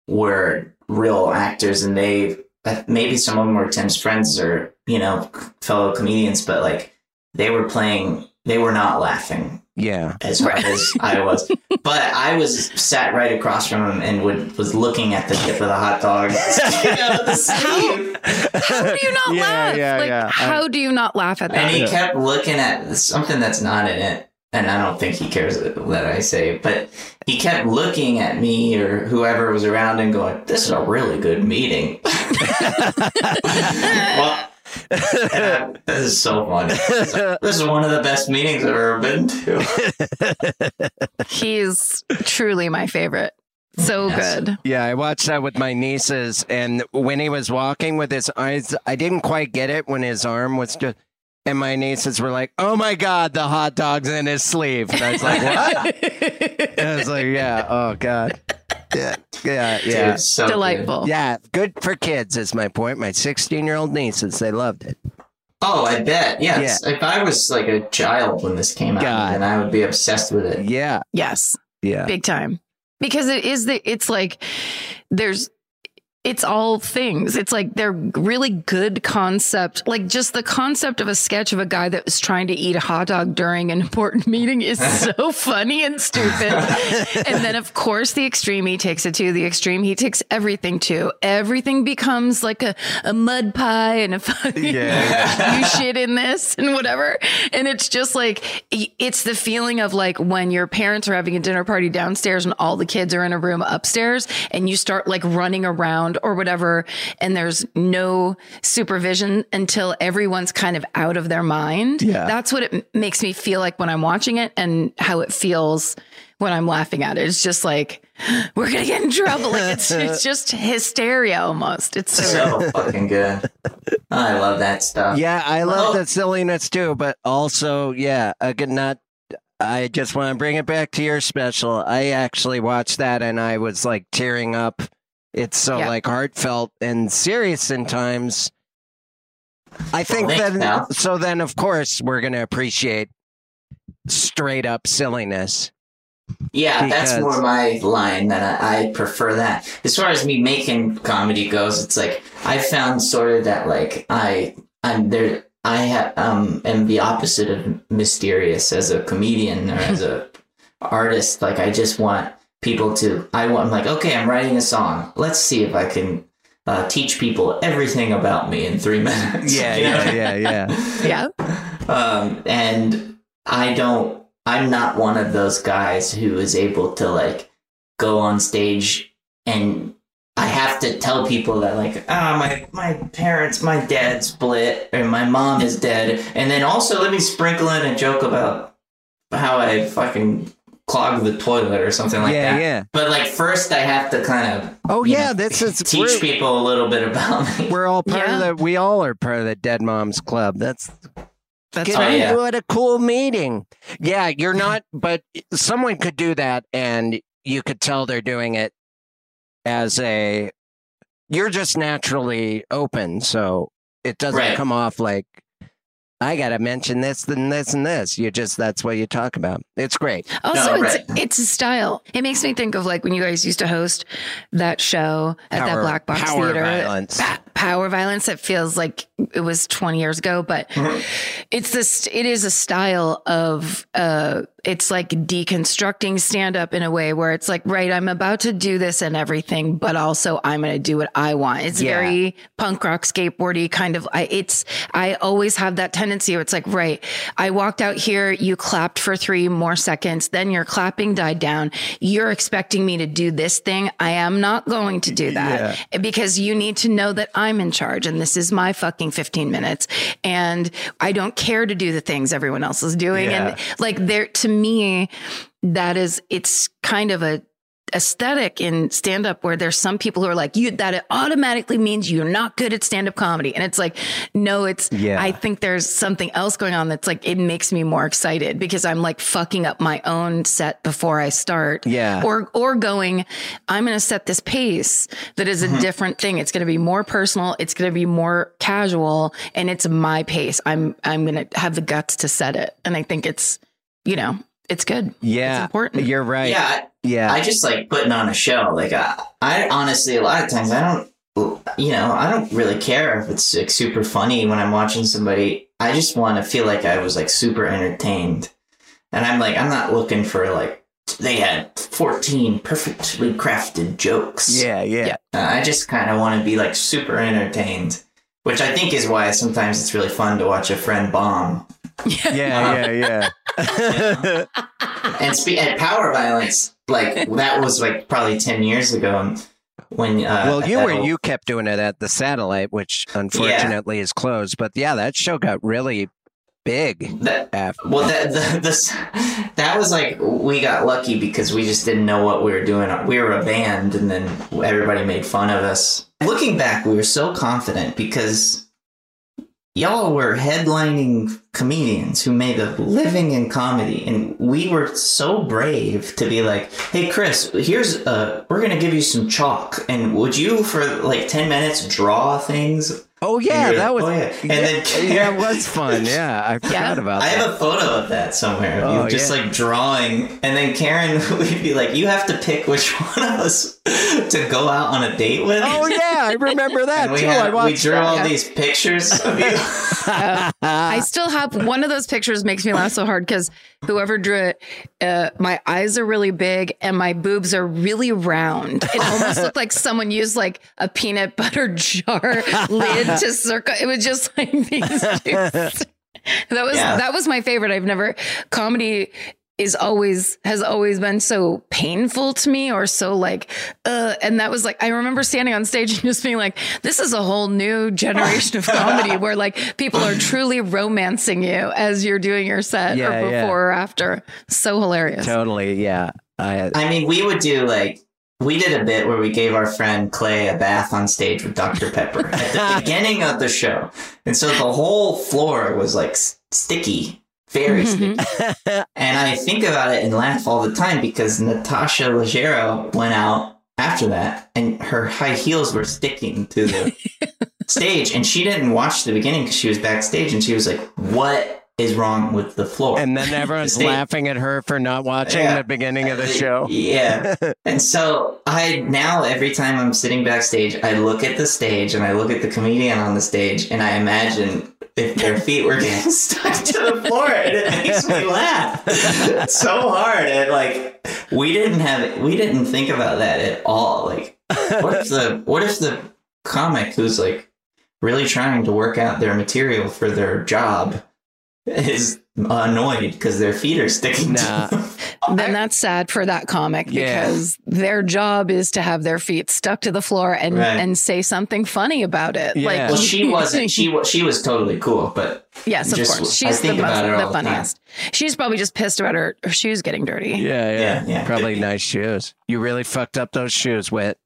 E: were real actors, and they uh, maybe some of them were Tim's friends or you know fellow comedians, but like they were playing, they were not laughing
C: yeah,
E: as hard as I was. But I was sat right across from him and would, was looking at the tip of the hot dog. sticking out the sleeve.
D: How do you not
C: Yeah,
D: laugh?
C: yeah,
D: like
C: yeah.
D: how um, do you not laugh at that?
E: And he kept looking at something that's not in it. And I don't think he cares that I say, but he kept looking at me or whoever was around and going, "This is a really good meeting." well, and I- this is so funny. This is one of the best meetings I've ever been to.
D: He's truly my favorite. So
E: Yes.
D: good.
C: yeah. I watched that with my nieces, and when he was walking with his eyes, I didn't quite get it when his arm was just. And my nieces were like, "Oh my god, the hot dog's in his sleeve." And I was like, "What?" and I was like, "Yeah, oh god, yeah, yeah,
E: Dude,
C: yeah."
E: it's so good.
D: Delightful.
C: Yeah, good for kids is my point. My 16 year old nieces, they loved it.
E: Oh, I bet. Yes. If I was like a child when this came out,
C: God.
E: then I would be obsessed with it.
C: Yeah,
D: Yes.
C: yeah.
D: Big time. Because it is the it's like there's it's all things. It's like they're really good concept. Like just the concept of a sketch of a guy that was trying to eat a hot dog during an important meeting is so funny and stupid. and then of course the extreme he takes it to. The extreme he takes everything to. Everything becomes like a, a mud pie and a fucking
C: Yeah,
D: you shit in this and whatever. And it's just like, it's the feeling of like when your parents are having a dinner party downstairs and all the kids are in a room upstairs and you start like running around or whatever. And there's no supervision until everyone's kind of out of their mind.
C: Yeah.
D: That's what it makes me feel like when I'm watching it and how it feels when I'm laughing at it. It's just like, we're going to get in trouble. Like it's, it's just hysteria almost. It's so,
E: So fucking good. I love that stuff.
C: Yeah, I love oh.
E: Well-
C: the silliness too, but also, yeah, I could not. I just want to bring it back to your special. I actually watched that and I was like tearing up. It's so
D: Yeah.
C: like heartfelt and serious in times. I think
E: thanks,
C: then, so then, of course, we're going to appreciate straight up silliness.
E: Yeah, that's more my line. That I, I prefer that. As far as me making comedy goes, it's like I found sort of that like I I'm there. I ha- um am the opposite of mysterious as a comedian or as a artist. Like I just want people to. I want. I'm like okay, I'm writing a song. Let's see if I can uh, teach people everything about me in three minutes.
C: Yeah,
E: you know?
C: yeah, yeah, yeah.
D: Yeah.
E: Um, and I don't, I'm not one of those guys who is able to like go on stage and I have to tell people that like, ah, my, my parents, my dad split and my mom is dead. And then also let me sprinkle in a joke about how I fucking clogged the toilet or something like
C: yeah,
E: that.
C: yeah.
E: But like first I have to kind of
C: Oh yeah,
E: know,
C: this is
E: teach people a little bit about me.
C: we're all part
D: Yeah.
C: of the. We all are part of the Dead Moms Club. That's
D: That's
E: Oh,
D: right.
E: yeah.
C: What a cool meeting. Yeah, you're not, but someone could do that and you could tell they're doing it as a, you're just naturally open. So it doesn't
E: Right.
C: come off like, I got to mention this and this and this. You just, that's what you talk about. It's great.
D: Also,
E: No,
D: it's
E: right.
D: it's a style. It makes me think of like when you guys used to host that show at that black box
C: power
D: theater.
C: violence.
D: Pa- power violence. It feels like it was 20 years ago, but
E: Mm-hmm.
D: it's this. It is a style of. uh It's like deconstructing stand up in a way where it's like, right, I'm about to do this and everything, but also I'm going to do what I want. It's
C: Yeah.
D: very punk rock skateboardy kind of. I it's. I always have that tendency. Where it's like, right, I walked out here, you clapped for three more seconds, then your clapping died down. You're expecting me to do this thing. I am not going to do that because you need to know that I'm in charge and this is my fucking 15 minutes. And I don't care to do the things everyone else is doing.
C: Yeah.
D: And like there, to me, that is, it's kind of a, aesthetic in stand up where there's some people who are like you that it automatically means you're not good at stand up comedy. And it's like no it's
C: Yeah.
D: I think there's something else going on that's like it makes me more excited because I'm like fucking up my own set before I start.
C: Yeah.
D: or or going I'm going to set this pace that is a
C: Mm-hmm.
D: different thing. It's going to be more personal. It's going to be more casual. And it's my pace. I'm I'm going to have the guts to set it. And I think it's you know it's good
C: Yeah.
D: it's important
C: You're right.
E: Yeah,
C: Yeah.
E: I just like putting on a show. Like I, I honestly, a lot of times I don't, you know, I don't really care if it's like super funny when I'm watching somebody. I just want to feel like I was like super entertained, and I'm like, I'm not looking for like they had 14 perfectly crafted jokes.
C: yeah. Yeah.
D: Yeah.
E: Uh, I just kind of want to be like super entertained, which I think is why sometimes it's really fun to watch a friend bomb.
C: Yeah. Yeah. Yeah.
E: and spe- and power violence like that was like probably 10 years ago when uh
C: well, you were
E: whole-
C: you kept doing it at the satellite, which unfortunately is closed. But yeah, that show got really big
E: that,
C: after.
E: well that the, this that was like we got lucky because we just didn't know what we were doing we were a band and then everybody made fun of us looking back we were so confident because y'all were headlining comedians who made a living in comedy and we were so brave to be like hey chris here's uh we're gonna give you some chalk and would you for like 10 minutes draw things
C: Oh yeah,
E: you're
C: that
E: like,
C: was.
E: "Oh, yeah." And then-
C: yeah, it was fun. Yeah, I forgot about That.
E: I have a photo of that somewhere.
C: Oh,
E: you just
C: yeah.
E: like drawing, and then Karen would be like, "You have to pick which one of us to go out on a date with."
C: oh yeah, I remember that
E: we,
C: too.
E: had,
C: I
E: we drew
C: that.
E: all these pictures of you.
D: I still have one of those pictures makes me laugh so hard because whoever drew it, uh, my eyes are really big and my boobs are really round. It almost looked like someone used like a peanut butter jar lid to circle. It was just like these dudes. That was
E: Yeah.
D: that was my favorite. I've never comedy is always has always been so painful to me or so like uh and that was like I remember standing on stage and just being like this is a whole new generation of comedy where like people are truly romancing you as you're doing your set
C: Yeah,
D: or before
C: yeah.
D: or after so hilarious
C: Totally, yeah. I,
E: I mean, we would do like we did a bit where we gave our friend Clay a bath on stage with Dr. Pepper at the beginning of the show, and so the whole floor was like s- sticky, very mm-hmm. sticky. And I think about it and laugh all the time because Natasha Leggero went out after that and her high heels were sticking to the stage and she didn't watch the beginning because she was backstage and she was like, What is wrong with the floor?
C: and then everyone's laughing at her for not watching
E: Yeah.
C: the beginning of the show.
E: Yeah. and so I now every time I'm sitting backstage, I look at the stage and I look at the comedian on the stage and I imagine if their feet were getting stuck to the floor and it makes me laugh so hard. And like we didn't have we didn't think about that at all. Like what if the what if the comic who's like really trying to work out their material for their job is annoyed because their feet are sticking
C: Nah.
E: to them.
D: then that's sad for that comic
C: Yeah.
D: because their job is to have their feet stuck to the floor and
E: Right.
D: and say something funny about it.
C: Yeah.
D: Like
E: Well, she wasn't. She was. She was totally cool, but
D: yes, of
E: just-
D: course, she's the,
E: think about
D: best, the
E: the time.
D: funniest. She's probably just pissed about her, her shoes getting dirty.
C: Yeah, yeah,
E: Yeah, yeah.
C: Probably nice shoes. You really fucked up those shoes, Whit.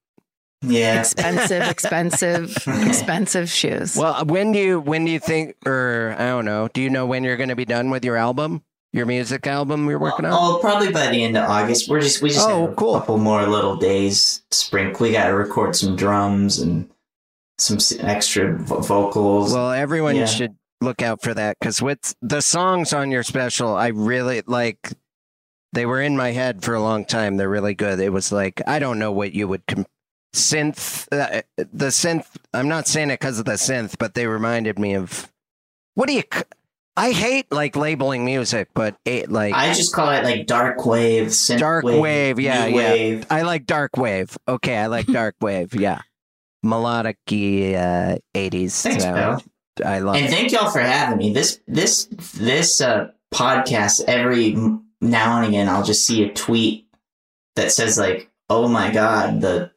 E: Yeah.
D: Expensive, expensive, expensive shoes.
C: Well, uh, when do you when do you think, or I don't know, do you know when you're going to be done with your album, your music album you're working on?
E: Oh, probably by the end of August. We're just we just
C: Oh,
E: have a
C: cool.
E: couple more little days. Spring. We got to record some drums and some extra vo- vocals.
C: Well, everyone
E: Yeah.
C: should look out for that because with the songs on your special, I really like. They were in my head for a long time. They're really good. It was like I don't know what you would com- synth. Uh, the synth. I'm not saying it because of the synth, but they reminded me of. What do you? i hate like labeling music, but it like
E: I just call it like dark wave, synth
C: Dark
E: wave,
C: wave, yeah, yeah.
E: wave.
C: I like dark wave. Okay, I like dark wave. Yeah, melodic uh, '80s
E: Thanks,
C: sound. I love
E: And
C: it.
E: thank y'all for having me. This this this uh, podcast every now and again, I'll just see a tweet that says like, "Oh my god, the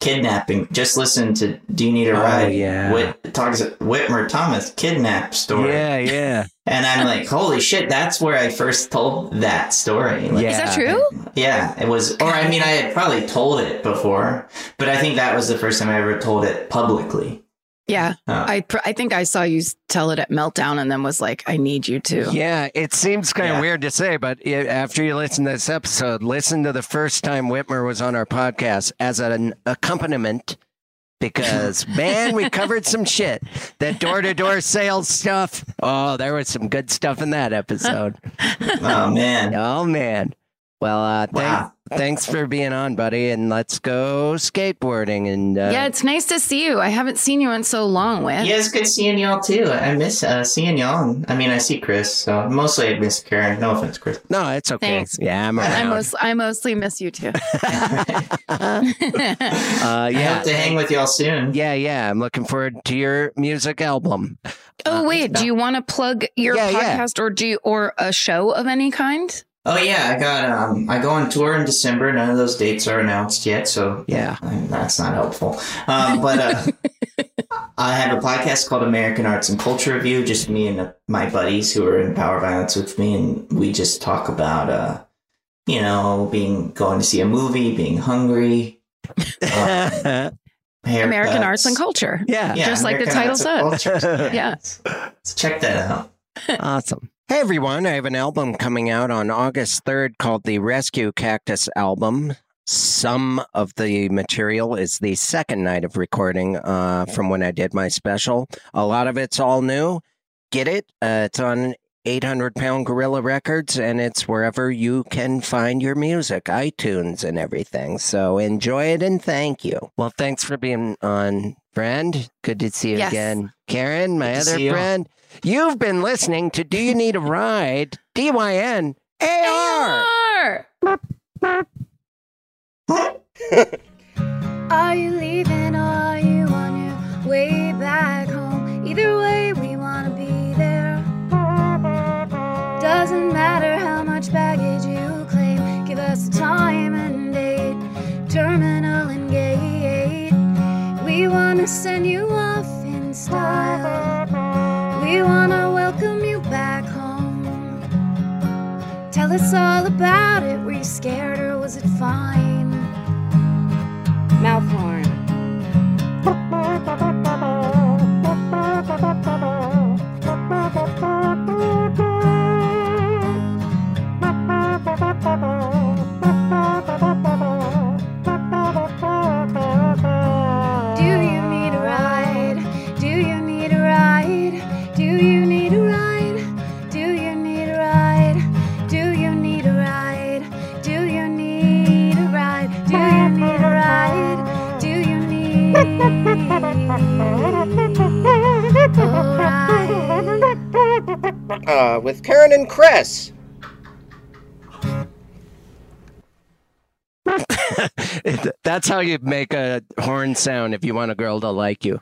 E: kidnapping." Just listen to "Do You Need a
C: Oh,
E: Ride?"
C: yeah.
E: Whit, talks Whitmer Thomas kidnap story,
C: Yeah, yeah,
E: and I'm like, "Holy shit!" That's where I first told that story. Like,
C: yeah.
D: Is that true?
E: Yeah, it was, or I mean, I had probably told it before, but I think that was the first time I ever told it publicly.
D: Yeah,
E: Uh,
D: I pr- I think I saw you tell it at Meltdown, and then was like, I need you to.
C: Yeah, it seems kind of
E: Yeah.
C: weird to say, but i after you listen to this episode, listen to the first time Whitmer was on our podcast as an accompaniment. Because man, we covered some shit. That door to door sales stuff. Oh, there was some good stuff in that episode.
E: oh man,
C: Oh man. Well, uh, thank,
E: Wow.
C: Thanks for being on, buddy, and let's go skateboarding. And uh,
D: Yeah, it's nice to see you. I haven't seen you in so long, Whit.
E: Yeah, it's good seeing y'all too. I miss uh, seeing y'all. I mean, I see Chris, so mostly I miss Karen. No offense, Chris.
C: no, it's okay.
D: Thanks.
C: Yeah, I'm
D: I,
C: around.
D: most, I mostly miss you too.
C: uh,
E: I
C: yeah,
E: hope to hang with y'all soon.
C: yeah, yeah. I'm looking forward to your music album.
D: oh wait, do you want to plug your
C: Yeah, yeah.
D: podcast or do you, or a show of any kind?
E: Oh yeah, I got um, I go on tour in December. None of those dates are announced yet, so
C: Yeah.
E: um, that's not helpful. Um, but uh, I have a podcast called American Arts and Culture Review. Just me and uh, my buddies who are in power violence with me, and we just talk about uh, you know, being going to see a movie, being hungry,
C: yeah.
D: American. Arts and Culture.
E: Yeah,
D: Just like the title
E: says. and Culture.
D: Yeah.
E: So check that out.
C: Awesome. Hey everyone, I have an album coming out on August 3rd called the Rescue Cactus Album. Some of the material is the second night of recording uh, from when I did my special. A lot of it's all new. Get it? Uh, it's on 800 Pound Gorilla Records and it's wherever you can find your music, iTunes and everything. So enjoy it and thank you. Well, thanks for being on, friend. Good to see you
D: Yes.
C: again. Karen, my
E: Good
C: other
E: friend. you.
C: You've been listening to Do You Need a Ride? DYN AR.
D: AR!
B: Are you leaving are you on your way back home? Either way, we wanna be there. Doesn't matter how much baggage you claim, give us a time and date, terminal and gate. We wanna send you off in style. We wanna welcome you back home. Tell us all about it. Were you scared or was it fine? Mouth horn.
C: Uh, with Karen and Chris. That's how you make a horn sound if you want a girl to like you.